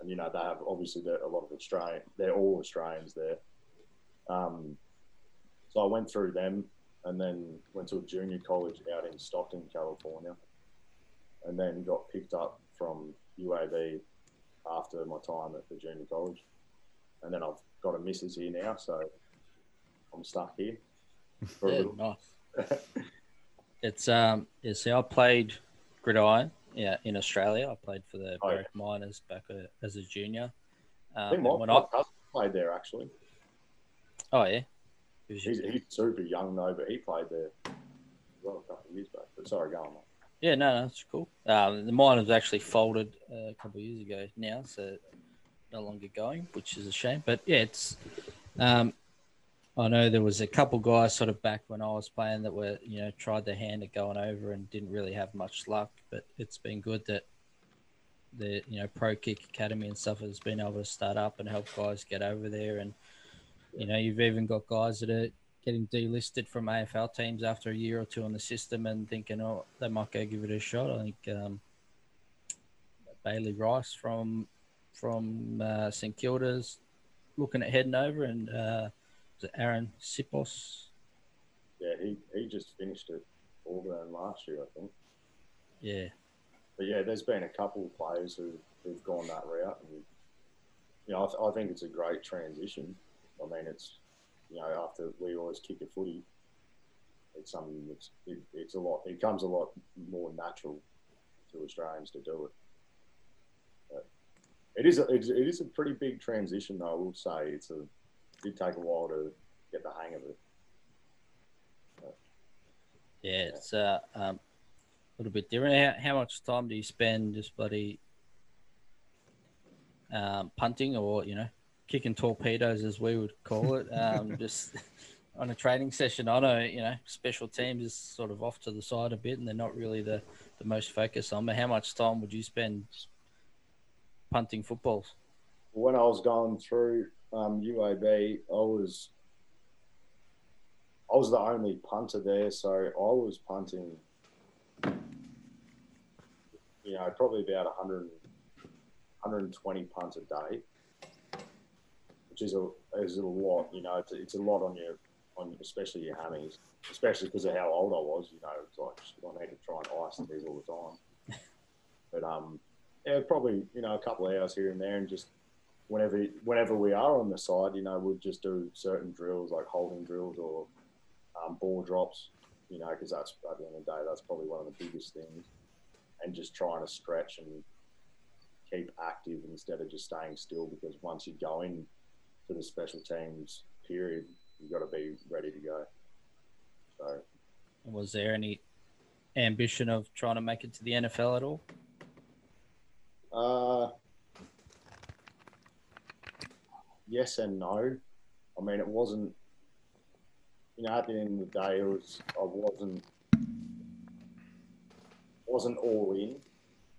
And, you know, they have obviously a lot of Australian, they're all Australians there. Um, so I went through them and then went to a junior college out in Stockton, California. And then got picked up from UAB after my time at the junior college. And then I've got a missus here now, so I'm stuck here. For Yeah, nice. it's um, yeah. See, I played gridiron, yeah, in Australia. I played for the Oh, yeah. Miners back uh, as a junior. I Um, think my, when my I, cousin played there actually. oh yeah, He's, he's super young though, but he played there well a couple of years back. But sorry, go on. Yeah, no, no, it's cool. Um, the miners actually folded uh, a couple of years ago now, so no longer going, which is a shame. But yeah, it's. Um, I know there was a couple guys sort of back when I was playing that were you know tried their hand at going over and didn't really have much luck, but it's been good that the you know pro kick academy and stuff has been able to start up and help guys get over there and you know you've even got guys that are getting delisted from AFL teams after a year or two in the system and thinking, oh, they might go give it a shot. I think um, Bailey Rice from from uh, St Kilda's looking at heading over, and uh, Aaron Siposs? Yeah, he, he just finished at Auburn last year, I think. Yeah, But yeah, there's been a couple of players who, who've gone that route, and you know, I, th- I think it's a great transition. I mean, it's you know, after we always kick a footy, it's something that's it, it's a lot. It comes a lot more natural to Australians to do it. But it is a, it is- a pretty big transition, though. I will say it's a it did take a while to get the hang of it. yeah, it's uh, um, a little bit different. How, how much time do you spend just bloody um, punting or you know kicking torpedoes as we would call it? Um, just on a training session, I know you know special teams is sort of off to the side a bit, and they're not really the the most focused on. But how much time would you spend punting footballs? when I was going through um, UAB, I was I was the only punter there, so I was punting, you know, probably about 100, 120 punts a day, which is a is a lot. You know, it's, it's a lot on your on especially your hammies, especially because of how old I was. You know, it's like I need to try and ice these all the time. But um, yeah, probably you know a couple of hours here and there, and just whenever whenever we are on the side, you know, we'll just do certain drills like holding drills or um, ball drops, you know, because that's at the end of the day, that's probably one of the biggest things, and just trying to stretch and keep active instead of just staying still. Because once you go in for the special teams period, you've got to be ready to go. So Was there any ambition of trying to make it to the NFL at all? Uh, yes and no. I mean, it wasn't. You know, at the end of the day, it was. I wasn't. Wasn't all in,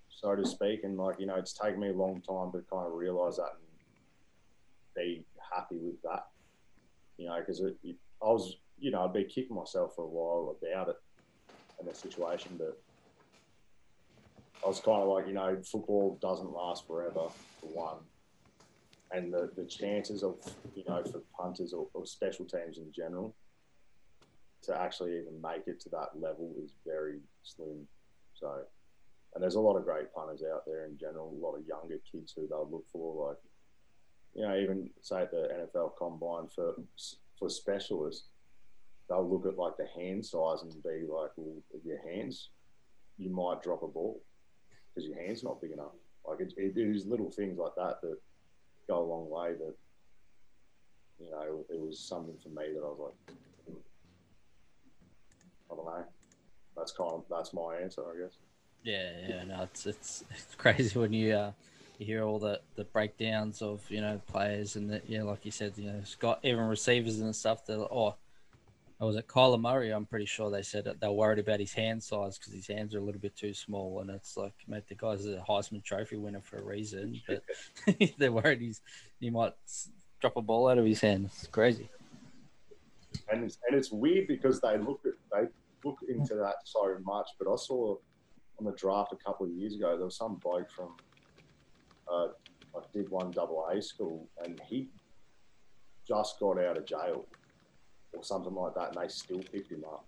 so to speak, and like you know, it's taken me a long time to kind of realize that and be happy with that. You know, because I was, you know, I'd be kicking myself for a while about it and the situation, but I was kind of like, you know, football doesn't last forever, for one. And the, the chances of, you know, for punters or, or special teams in general to actually even make it to that level is very slim. So, and there's a lot of great punters out there in general, a lot of younger kids who they'll look for, like, you know, even say at the NFL combine for, for specialists, they'll look at like the hand size and be like, well, if your hands, you might drop a ball because your hand's not big enough. Like it, it is little things like that that go a long way. That you know, it was something for me that I was like, I don't know. that's kind of that's my answer, I guess. Yeah, yeah, no, it's it's, crazy when you uh, you hear all the, the breakdowns of you know players and that yeah, like you said, you know, got even receivers and stuff. That oh, I was at Kyler Murray. I'm pretty sure they said they're worried about his hand size because his hands are a little bit too small, and it's like, mate, the guy's a Heisman Trophy winner for a reason, but they're worried he's he might drop a ball out of his hand. It's crazy. And it's, and it's weird because they look at they look into that so much. But I saw on the draft a couple of years ago there was some bloke from uh, I did one double A school, and he just got out of jail or something like that, and they still picked him up.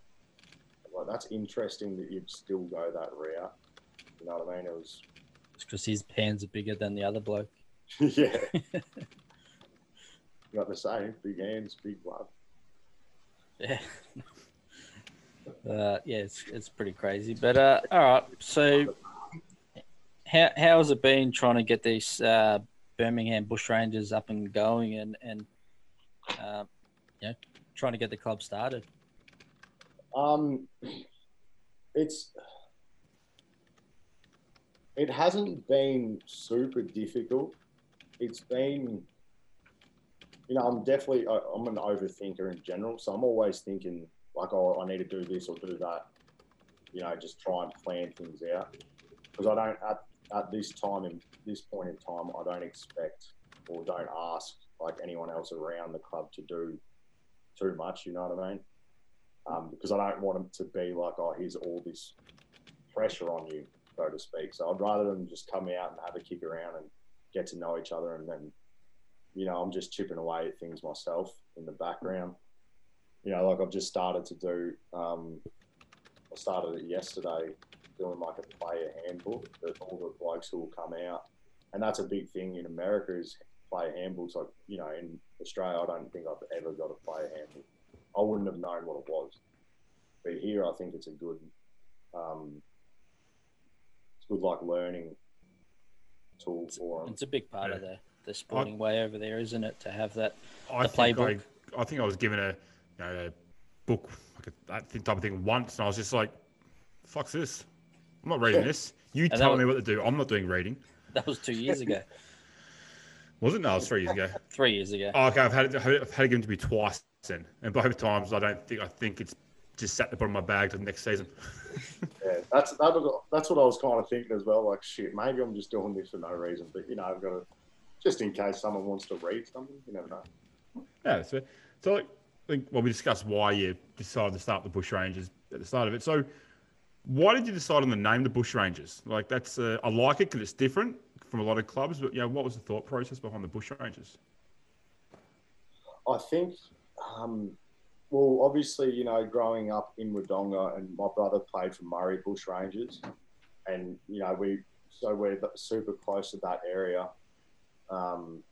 Like that's interesting that you'd still go that route. You know what I mean? It was It's because his hands are bigger than the other bloke. yeah. Got the same big hands, big blood. Yeah. Uh, yeah, it's it's pretty crazy. But uh, all right. So, how how has it been trying to get these uh, Birmingham Bushrangers up and going, and and uh, you know, trying to get the club started? Um, it's it hasn't been super difficult. It's been, you know, I'm definitely I'm an overthinker in general, so I'm always thinking like, oh, I need to do this or do that. You know, just try and plan things out because I don't at at this time in this point in time, I don't expect or don't ask like anyone else around the club to do too much. You know what I mean? um, because I don't want them to be like, oh, here's all this pressure on you, so to speak. So I'd rather them just come out and have a kick around and get to know each other, and then, you know, I'm just chipping away at things myself in the background. You know, like I've just started to do. Um, I started it yesterday, doing like a player handbook that all the blokes who will come out, and that's a big thing in America is player handbooks. Like you know, in Australia, I don't think I've ever got a player handbook. I wouldn't have known what it was. But here, I think it's a good, um, it's good like learning tool for them. It's a big part Yeah. of the the sporting way over there, isn't it? To have that I The think playbook. I, I think I was given a, you know, a book like a, that type of thing once, and I was just like, "Fuck's this! I'm not reading this. You that tell was- me what to do. I'm not doing reading." that was two years ago, Was it? No, it was three years ago. three years ago. Oh, okay, I've had it, I've had it given to me twice then, and both times I don't think I think it's just sat at the bottom of my bag to the next season. Yeah, that's that was, that's what I was kind of thinking as well. Like, shit, maybe I'm just doing this for no reason, but you know, I've got to just in case someone wants to read something. You never know. Yeah, that's fair. So, like, I think, well, we discussed why you decided to start the Bushrangers at the start of it. So, why did you decide on the name, the Bushrangers? Like, that's uh, I like it because it's different from a lot of clubs. But yeah, what was the thought process behind the Bushrangers? I think, um, well, obviously, you know, growing up in Wodonga, and my brother played for Murray Bushrangers, and you know, we so we're super close to that area. Um,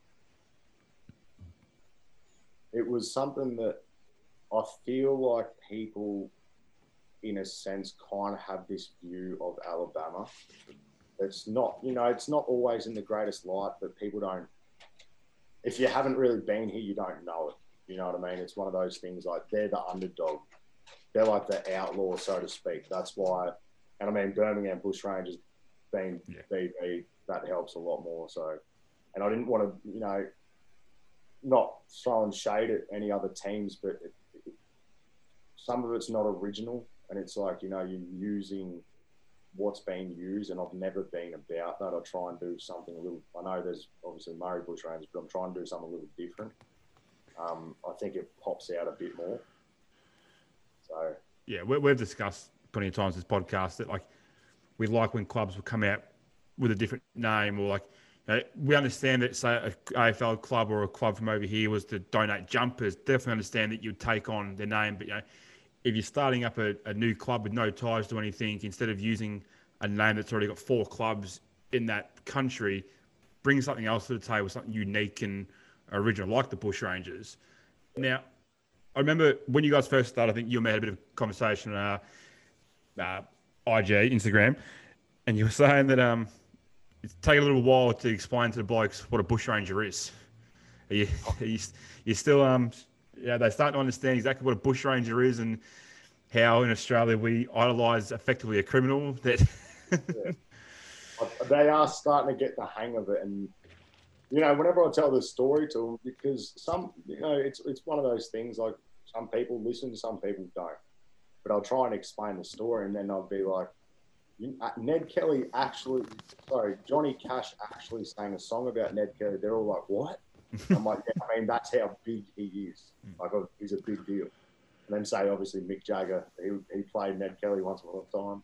it was something that I feel like people, in a sense, kind of have this view of Alabama. It's not, you know, it's not always in the greatest light, but people don't if you haven't really been here, you don't know it. You know what I mean? It's one of those things like they're the underdog. They're like the outlaw, so to speak. That's why, and I mean, Birmingham Bushrangers being Yeah. BB, that helps a lot more. So, and I didn't want to, you know, not throwing shade at any other teams, but it, it, some of it's not original. And it's like, you know, you're using what's being used, and I've never been about that. I try and do something a little. I know there's obviously Murray Bushrangers, but I'm trying to do something a little different. Um, I think it pops out a bit more. So Yeah, we, we've discussed plenty of times this podcast that like we like when clubs will come out with a different name or like we understand that say a AFL club or a club from over here was to donate jumpers. Definitely understand that you'd take on their name, but you know if you're starting up a, a new club with no ties to anything, instead of using a name that's already got four clubs in that country, bring something else to the table, something unique and original, like the Bushrangers. Now, I remember when you guys first started, I think you and me had a bit of a conversation on uh, uh, IG, Instagram, and you were saying that um, it's taking a little while to explain to the blokes what a bush ranger is. Are you, are you, you still, um, yeah, they're starting to understand exactly what a bush ranger is and how in Australia we idolise effectively a criminal that. they are starting to get the hang of it, and you know, whenever I tell the story to them, because some, you know, it's it's one of those things like some people listen, some people don't. But I'll try and explain the story, and then I'll be like, uh, Ned Kelly actually, sorry, Johnny Cash actually sang a song about Ned Kelly. They're all like, what? I'm like, yeah, I mean, that's how big he is. Like, uh, he's a big deal. And then say, obviously, Mick Jagger, he, he played Ned Kelly once upon a time.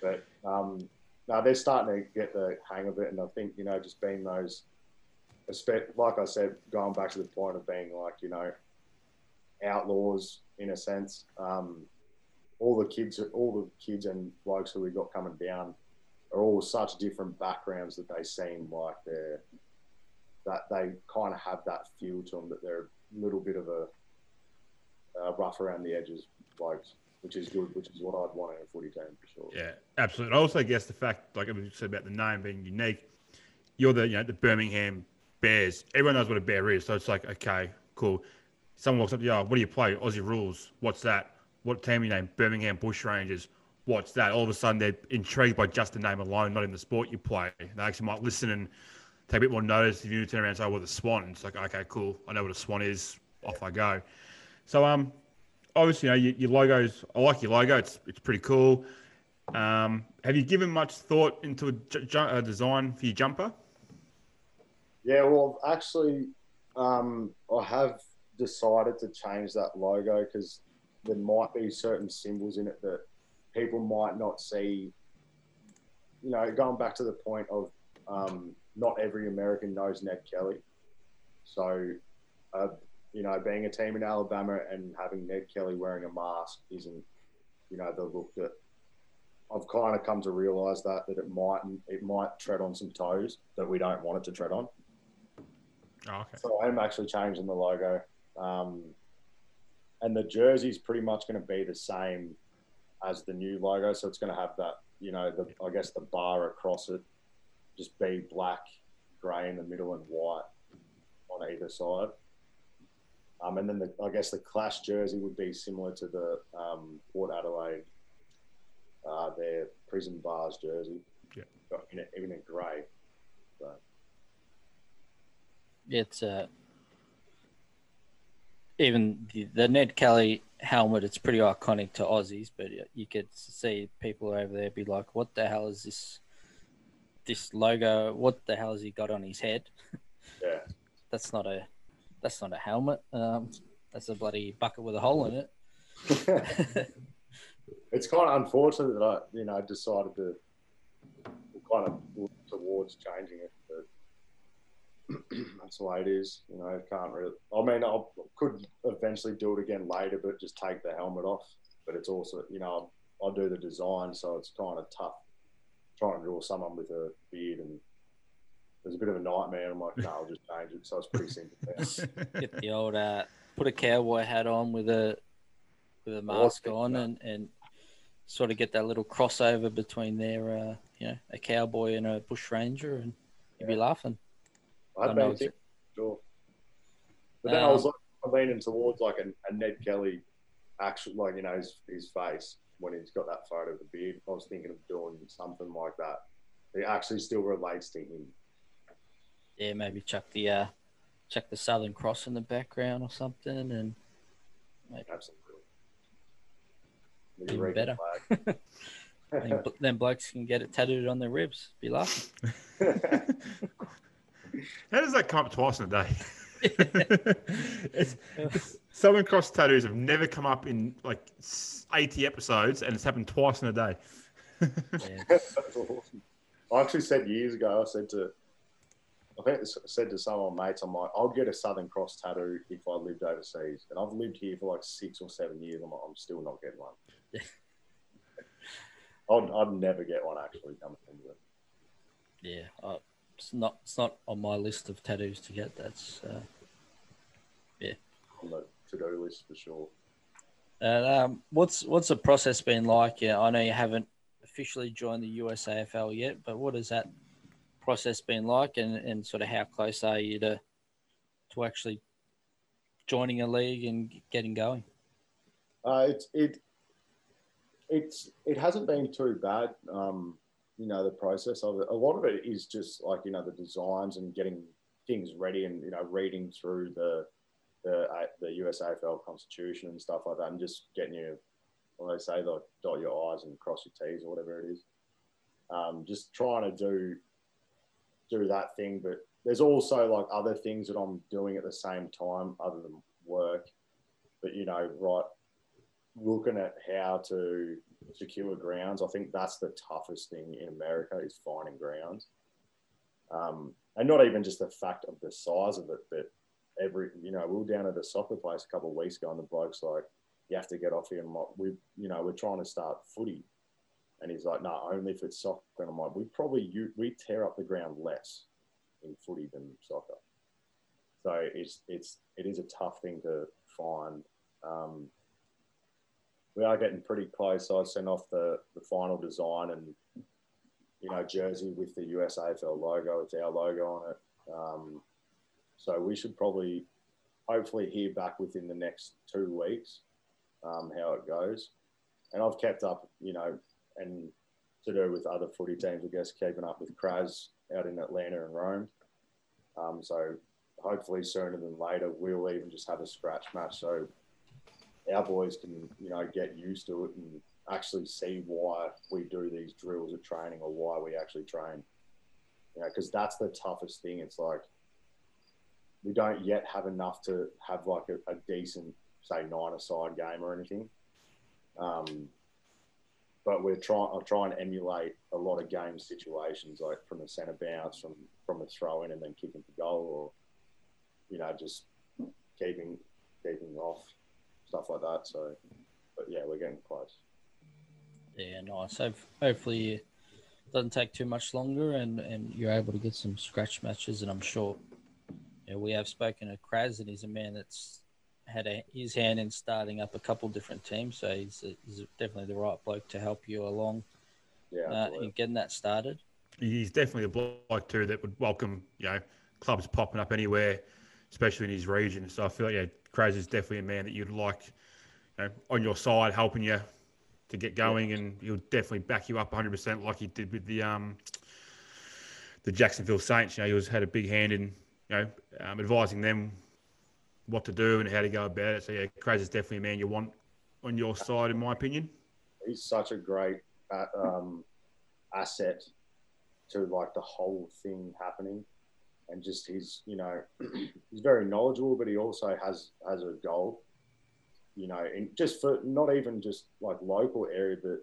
But um, no, they're starting to get the hang of it. And I think, you know, just being those, like I said, going back to the point of being like, you know, outlaws in a sense. Um, all the kids, all the kids and blokes who we got coming down are all such different backgrounds that they seem like they're that they kind of have that feel to them that they're a little bit of a rough around the edges blokes, which is good, which is what I'd want in a footy team for sure. Yeah, absolutely. I also guess the fact, like I said about the name being unique, you're the you know the Birmingham Bears. Everyone knows what a bear is, so it's like okay, cool. Someone walks up, to yeah, oh, what do you play? Aussie rules. What's that? What team you name? Birmingham Bushrangers. What's that? All of a sudden they're intrigued by just the name alone, not in the sport you play. They actually might listen and take a bit more notice if you turn around and say, oh, well, the Swan. It's like, okay, cool. I know what a Swan is. Off I go. So, um, obviously, you know, your, your logos, I like your logo. It's, it's pretty cool. Um, have you given much thought into a, ju- a design for your jumper? Yeah, well, actually, um, I have decided to change that logo because there might be certain symbols in it that people might not see. You know, going back to the point of um, not every American knows Ned Kelly. So, uh, you know, being a team in Alabama and having Ned Kelly wearing a mask isn't, you know, the look that I've kind of come to realise that that it might it might tread on some toes that we don't want it to tread on. Oh, okay. So I'm actually changing the logo. Um, and the jersey is pretty much going to be the same as the new logo. So it's going to have that, you know, the I guess the bar across it, just be black, grey in the middle, and white on either side. Um, and then the, I guess the Clash jersey would be similar to the um, Port Adelaide, uh, their prison bars jersey, yeah, in a, in grey. So. It's uh, even the, the Ned Kelly helmet, it's pretty iconic to Aussies, but you could see people over there be like, "What the hell is this? This logo? What the hell has he got on his head?" Yeah, that's not a that's not a helmet. Um, that's a bloody bucket with a hole in it. it's kind of unfortunate that I, you know, decided to kind of look towards changing it, but that's the way it is. You know, I can't really. I mean, I could eventually do it again later, but just take the helmet off. But it's also, you know, I do the design, so it's kind of tough trying to draw someone with a beard and there's a bit of a nightmare. I'm like, no, I'll just change it. So it's pretty simple. Get the old uh, put a cowboy hat on with a with a mask on and and sort of get that little crossover between their uh, you know a cowboy and a bush ranger, and you'd yeah. be laughing. I'd be thinking, sure. But then um, I was like, leaning towards like a, a, Ned Kelly, actual like you know his, his face when he's got that photo of the beard. I was thinking of doing something like that. It actually still relates to him. Yeah, maybe chuck the uh, chuck the Southern Cross in the background or something, and maybe. absolutely even better. then, then blokes can get it tattooed on their ribs. Be laughing. How does that come up twice in a day? it's, it's, Southern Cross tattoos have never come up in like 80 episodes, and it's happened twice in a day. yeah. That's awesome. I actually said years ago, I said to, I think I said to some of my mates, I'm like, I'll get a Southern Cross tattoo if I lived overseas. And I've lived here for like six or seven years. I'm, like, I'm still not getting one. Yeah. I'd, I'd never get one actually coming into it. Yeah, I, it's not it's not on my list of tattoos to get. That's uh, yeah, on the to do list for sure. And um, what's what's the process been like? Yeah, I know you haven't officially joined the USAFL yet, but what has that process been like, and, and sort of how close are you to to actually joining a league and getting going? Uh, it's it it's it hasn't been too bad. Um, you know, the process of it. A lot of it is just like you know the designs and getting things ready, and you know reading through the the the USAFL constitution and stuff like that, and just getting you, what they say, like dot your i's and cross your t's or whatever it is. Um, just trying to do do that thing, but there's also like other things that I'm doing at the same time other than work. But you know, right, looking at how to secure grounds, I think that's the toughest thing in America is finding grounds. Um, and not even just the fact of the size of it, but every, you know, we were down at a soccer place a couple of weeks ago and the bloke's like, you have to get off here. And we, you know, we're trying to start footy. And he's like, no, only if it's soccer. And I'm like, we probably, we tear up the ground less in footy than soccer. So it's, it's, it is a tough thing to find. Um, we are getting pretty close. I sent off the, the final design and, you know, jersey with the USAFL logo. It's our logo on it. Um, so we should probably, hopefully, hear back within the next two weeks um, how it goes. And I've kept up, you know, and to do with other footy teams, I guess, keeping up with Kraz out in Atlanta and Rome. Um, so hopefully sooner than later, we'll even just have a scratch match so our boys can, you know, get used to it and actually see why we do these drills at training or why we actually train. You know, because that's the toughest thing. It's like we don't yet have enough to have like a, a decent, say, nine-a-side game or anything. Um, but we're trying. I try and emulate a lot of game situations, like from a centre bounce, from from a throw in, and then kicking for goal, or you know, just keeping keeping off stuff like that. So, but yeah, we're getting close. Yeah, nice. Hopefully, it doesn't take too much longer, and and you're able to get some scratch matches. And I'm sure, you know, we have spoken to Kraz, and he's a man that's had a, his hand in starting up a couple different teams. So he's, he's definitely the right bloke to help you along Yeah, uh, in getting that started. He's definitely a bloke too that would welcome, you know, clubs popping up anywhere, especially in his region. So I feel like yeah, Kraz is definitely a man that you'd like, you know, on your side, helping you to get going, and he'll definitely back you up 100 percent like he did with the um the Jacksonville Saints. You know, he was had a big hand in you know um, advising them what to do and how to go about it. So yeah, Kraz is definitely a man you want on your side, in my opinion. he's such a great uh, um, asset to like the whole thing happening, and just he's you know he's very knowledgeable, but he also has has a goal. You know, and just for not even just like local area, but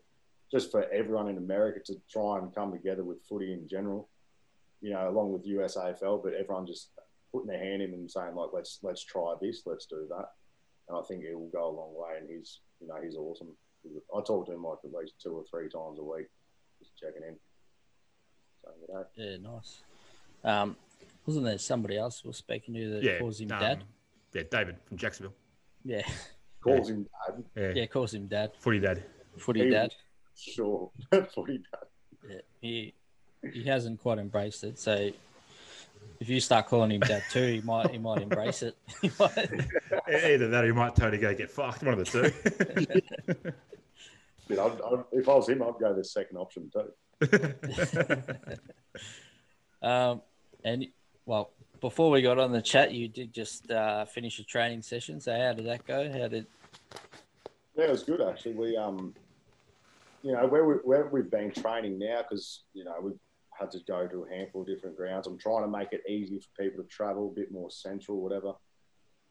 just for everyone in America to try and come together with footy in general. You know, along with USAFL, but everyone just putting their hand in and saying like, let's let's try this, let's do that. And I think it will go a long way. And he's you know he's awesome. I talk to him like at least two or three times a week, just checking in. So you know, Yeah, nice. Um, wasn't there somebody else was speaking to that Yeah, calls him um, dad? Yeah, David from Jacksonville. Yeah, calls him dad. Yeah, yeah, calls him dad. footy dad. Footy He- dad. Sure, footy dad. Yeah, he he hasn't quite embraced it. So if you start calling him dad too, he might he might embrace it. Might- Either that, or he might totally go get fucked. One of the two. You I'd, I'd, if I was him, I'd go the second option too. um, and well, before we got on the chat, you did just uh, finish a training session. So how did that go? How did Yeah, it was good actually. We um, you know, where we where we've been training now because you know we've had to go to a handful of different grounds. I'm trying to make it easy for people to travel, a bit more central, whatever.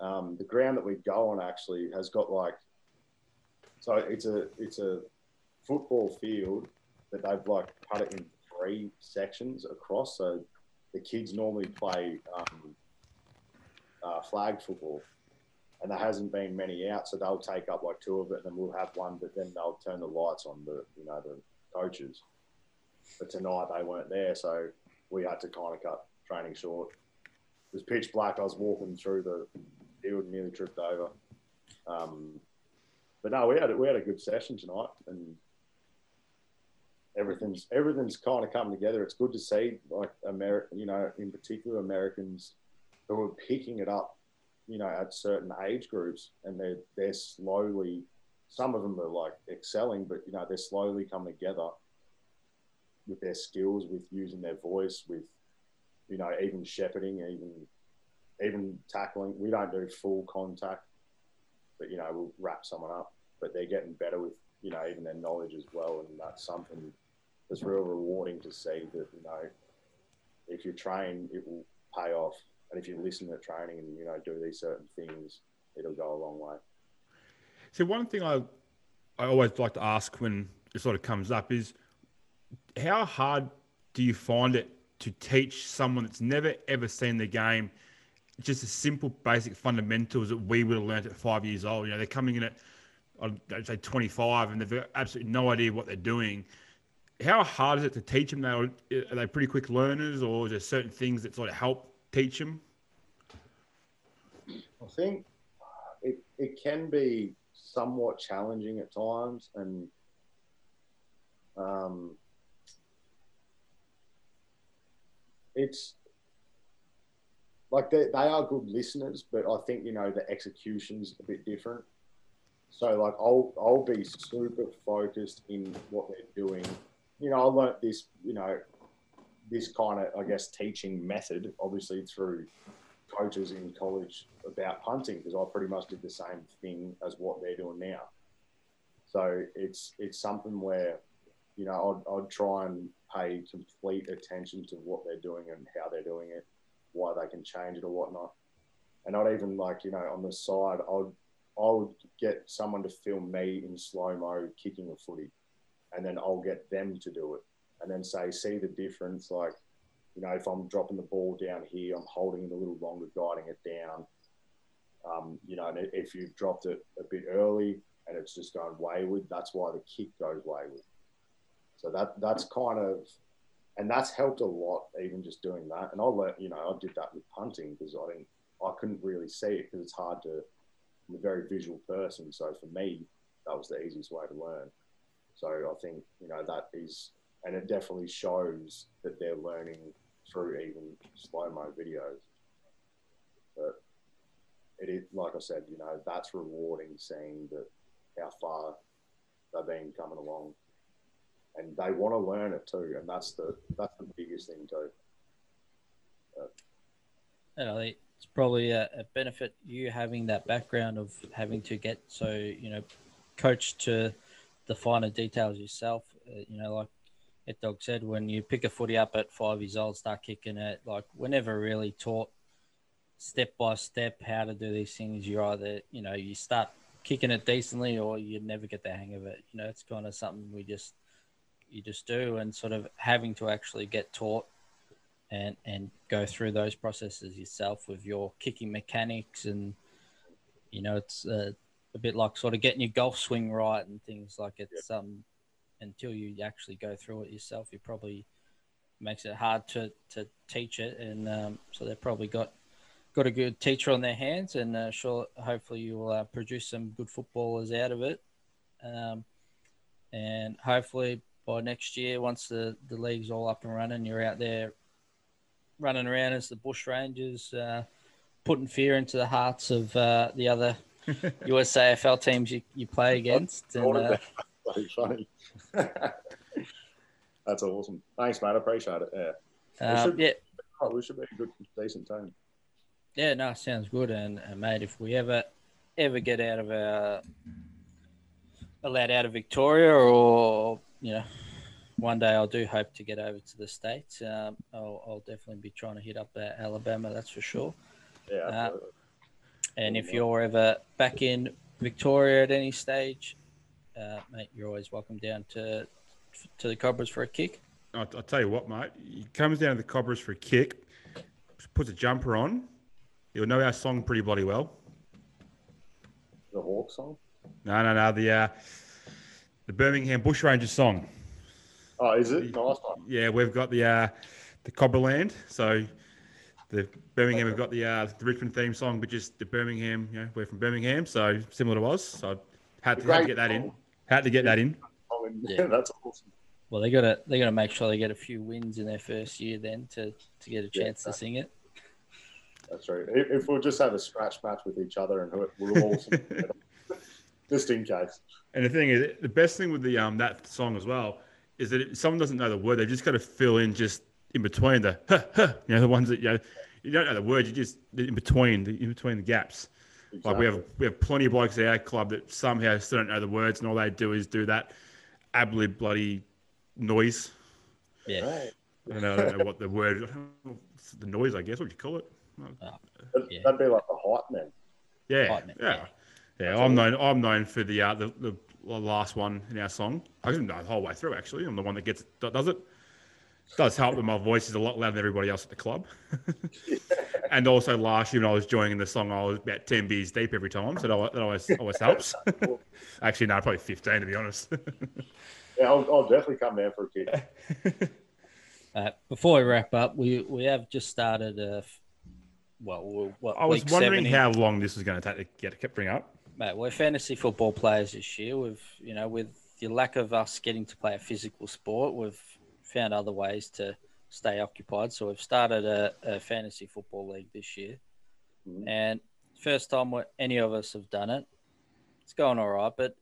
Um, the ground that we go on actually has got like, so it's a it's a football field that they've like cut it in three sections across. So the kids normally play um, uh, flag football and there hasn't been many out, so they'll take up like two of it, and then we'll have one, but then they'll turn the lights on the you know the coaches. But tonight they weren't there, so we had to kind of cut training short. It was pitch black. I was walking through the field, nearly tripped over. Um, but no, we had we had a good session tonight, and everything's everything's kind of coming together. It's good to see, like American, you know, in particular Americans who are picking it up you know, at certain age groups, and they're they're slowly some of them are like excelling, but you know they're slowly coming together with their skills, with using their voice, with you know even shepherding, even even tackling. We don't do full contact, but you know we'll wrap someone up. But they're getting better with you know even their knowledge as well, and that's something that's real rewarding to see. That you know if you train, it will pay off, and if you listen to training and you know do these certain things, it'll go a long way. So one thing I I always like to ask when it sort of comes up is how hard do you find it to teach someone that's never ever seen the game just the simple basic fundamentals that we would have learned at five years old? You know, they're coming in at I'd say 25 and they've absolutely no idea what they're doing. How hard is it to teach them? Are they pretty quick learners or is there certain things that sort of help teach them? I think it, it can be somewhat challenging at times, and um, it's like they, they are good listeners, but I think you know the execution's a bit different. So like I'll I'll be super focused in what they're doing. You know, I learnt this, you know, this kind of I guess teaching method, obviously through coaches in college about punting because I pretty much did the same thing as what they're doing now. So it's it's something where, you know, I'd, I'd try and pay complete attention to what they're doing and how they're doing it, why they can change it or whatnot. And not even like, you know, on the side, I'd I would get someone to film me in slow mo kicking a footy, and then I'll get them to do it, and then say, see the difference, like you know, if I'm dropping the ball down here, I'm holding it a little longer, guiding it down. Um, you know, if you've dropped it a bit early and it's just going wayward, that's why the kick goes wayward. So that that's kind of, and that's helped a lot, even just doing that. And I learned, you know, I did that with punting because I didn't, I couldn't really see it because it's hard to, I'm a very visual person. So for me, that was the easiest way to learn. So I think, you know, that is, and it definitely shows that they're learning through even slow mo videos. But it is, like I said, you know, that's rewarding seeing that how far they've been coming along, and they want to learn it too, and that's the that's the biggest thing too. Yeah, I think it's probably a, a benefit you having that background of having to get so you know coached to the finer details yourself. Uh, you know, like it dog said, when you pick a footy up at five years old, start kicking it, like we're never really taught step by step how to do these things. You're either, you know, you start kicking it decently or you never get the hang of it. You know, it's kind of something we just you just do and sort of having to actually get taught and and go through those processes yourself with your kicking mechanics and you know it's uh, a bit like sort of getting your golf swing right and things like it's um until you actually go through it yourself, it probably makes it hard to, to teach it. And um, so they've probably got got a good teacher on their hands, and uh, sure, hopefully you will uh, produce some good footballers out of it. Um, and hopefully by next year, once the, the league's all up and running, you're out there running around as the Bushrangers, uh, putting fear into the hearts of uh, the other USAFL teams you, you play against. And, uh, funny. That's awesome. Thanks, mate. I appreciate it. Yeah. Um, we should, yeah. We should be a good, decent team. Yeah, no, sounds good. And, and mate, if we ever ever get out of our allowed out of Victoria, or you know, one day I do hope to get over to the states. Um, I'll, I'll, definitely be trying to hit up uh, Alabama. That's for sure. Yeah. Uh, and if you're ever back in Victoria at any stage, uh, mate, you're always welcome down to to the Cobras for a kick. I'll, I'll, tell you what, mate. He comes down to the Cobras for a kick, puts a jumper on. You'll know our song pretty bloody well. The Hawk song? No, no, no. The uh, the Birmingham Bushrangers song. Oh, is it? Nice one. Yeah, we've got the uh, the Cobberland. So the Birmingham, we've got the uh, the Richmond theme song, but just the Birmingham. You know, we're from Birmingham, so similar to us. So had to, had to get that in. Had to get that in. Yeah, that's awesome. Well, they got to they got to make sure they get a few wins in their first year then to to get a chance yeah, to sing it. That's right. If, if we'll just have a scratch match with each other and we'll all. just in case. And the thing is, the best thing with the um that song as well is that if someone doesn't know the word, they've just got to fill in just in between the huh, huh, you know the ones that you know you don't know the word, you just in between the in between the gaps. Like we have we have plenty of blokes at our club that somehow still don't know the words, and all they do is do that ablid bloody noise. Yeah. Right. I don't know, I don't know what the word, the noise, I guess. What do you call it? That'd, Yeah. that'd be like the hype man. Yeah, Right, mate, yeah, yeah. I'm known. I'm known for the uh, the, the last one in our song. I didn't know the whole way through. Actually, I'm the one that gets does it. Does help that my voice is a lot louder than everybody else at the club. and also last year when I was joining the song, I was about ten beers deep every time, so that always that always, always helps. actually, no, probably fifteen to be honest. Yeah, I'll, I'll definitely come down for a kick. Uh, before we wrap up, we we have just started. Uh, well, what I was wondering 70. how long this was going to take to get kept bring up. Mate, we're fantasy football players this year. We've, you know, with the lack of us getting to play a physical sport, we've found other ways to stay occupied. So we've started a, a fantasy football league this year, Mhm. and first time any of us have done it. It's going all right, but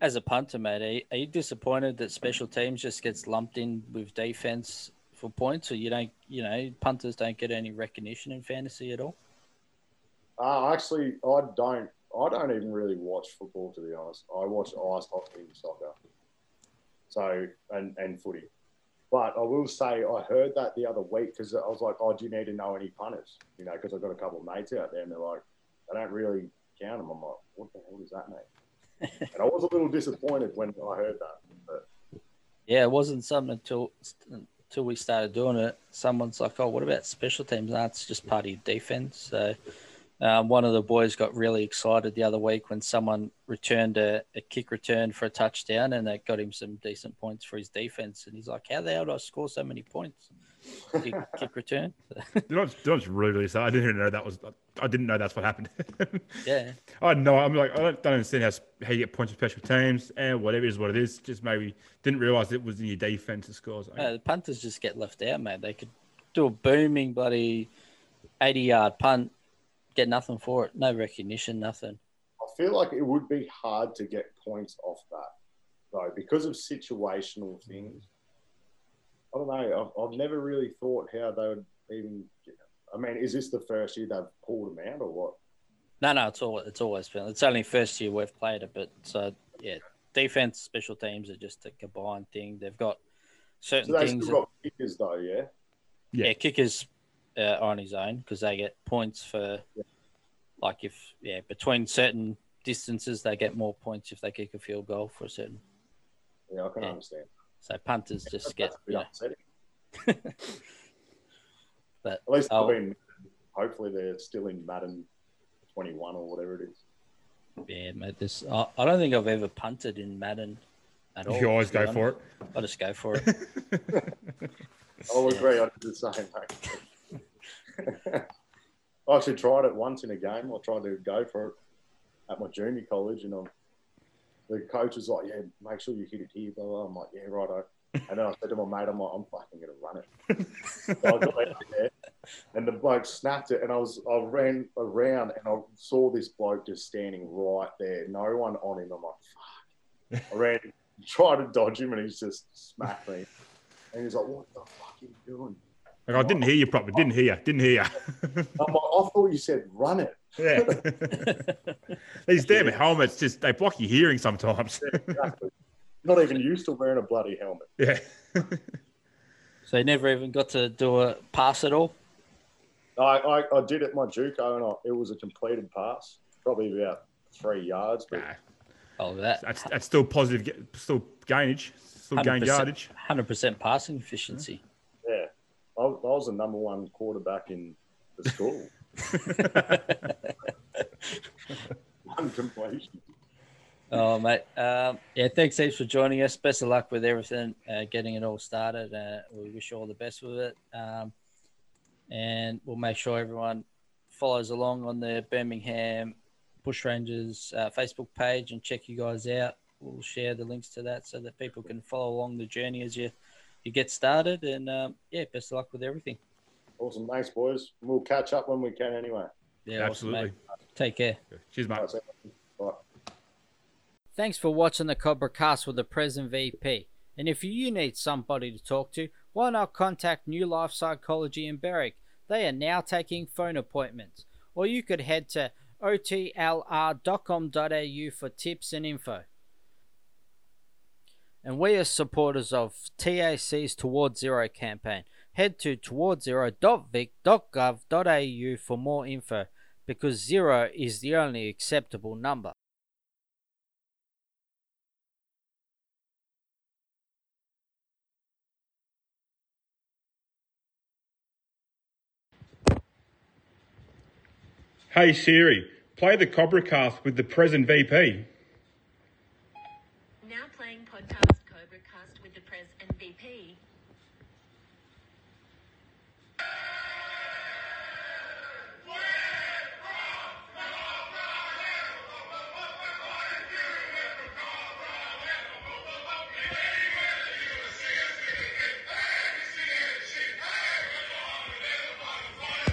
as a punter, mate, are you, are you disappointed that special teams just gets lumped in with defense for points, or you don't, you know, punters don't get any recognition in fantasy at all? Uh, actually, I don't. I don't even really watch football to be honest. I watch ice hockey and soccer, so and and footy. But I will say I heard that the other week because I was like, "Oh, do you need to know any punters?" You know, because I've got a couple of mates out there, and they're like, "They don't really count them." I'm like, "What the hell does that mean?" and I was a little disappointed when I heard that. But Yeah, it wasn't something until until we started doing it. Someone's like, "Oh, what about special teams?" That's it's just part of your defense. So, um, one of the boys got really excited the other week when someone returned a, a kick return for a touchdown, and that got him some decent points for his defense. And he's like, "How the hell do I score so many points?" Kick, kick return. You know, what's- you know really, really sad? I didn't even know that was. I didn't know that's what happened. yeah, I know. I'm like, I don't, don't understand how, how you get points for special teams and whatever it is, what it is. Just maybe didn't realize it was in your defensive scores. Uh, the punters just get left out, mate. They could do a booming bloody eighty-yard punt, get nothing for it, no recognition, nothing. I feel like it would be hard to get points off that, though, because of situational things. I don't know. I've, I've never really thought how they would even. I mean, is this the first year they've pulled them out or what? No, no, it's all it's always been. It's only first year we've played it, but so yeah, defense, special teams are just a combined thing. They've got certain So they things. still That, got kickers though, yeah. yeah. Yeah. kickers uh, on his own because they get points for like if yeah between certain distances they get more points if they kick a field goal for a certain. Yeah, I can Yeah. understand. So punters just get That's you know, but At least they've been. Hopefully, they're still in Madden 21 or whatever it is. yeah, mate. This I, I don't think I've ever punted in Madden at all. you always to be go for it. I just go for it. I'll agree. I did the same, mate. I actually tried it once in a game. I tried to go for it at my junior college, and um, the coach was like, "Yeah, make sure you hit it here." Blah, blah. I'm like, "Yeah, righto." And then I said to my mate, "I'm like, I'm fucking gonna run it." so I got there, and the bloke snapped it, and I was I ran around, and I saw this bloke just standing right there, no one on him. I'm like, "Fuck!" I ran, tried to dodge him, and he's just smacked me. And he's like, "What the fuck are you doing?" Like, I didn't hear you properly. Didn't hear you. Didn't hear you. I'm like, I thought you said run it. yeah. These damn helmets just they block your hearing sometimes. Exactly. Not even used to wearing a bloody helmet. yeah. So you never even got to do a pass at all. I, I, I did it my JUCO and I, it was a completed pass, probably about three yards. But Nah, Oh, that that's that's still positive. Still gainage. Still gain yardage. hundred percent passing efficiency. Yeah, I, I was the number one quarterback in the school. One completion. Oh, mate. Um, yeah, thanks heaps for joining us. Best of luck with everything, uh, getting it all started. Uh, we wish you all the best with it. Um, and we'll make sure everyone follows along on the Birmingham Bushrangers uh, Facebook page and check you guys out. We'll share the links to that so that people can follow along the journey as you, you get started. And um, yeah, best of luck with everything. Awesome. Thanks, boys. We'll catch up when we can anyway. Yeah, awesome, Absolutely. mate. Take care. Cheers, mate. Right, so- right. Thanks for watching the Cobra Cast with the present VP. And if you need somebody to talk to, why not contact New Life Psychology in Berwick? They are now taking phone appointments. Or you could head to otlr.com.au for tips and info. And we are supporters of TAC's Towards Zero campaign. Head to towardszero.vic.gov.au for more info because zero is the only acceptable number. Hey Siri, play the Cobra cast with the present VP.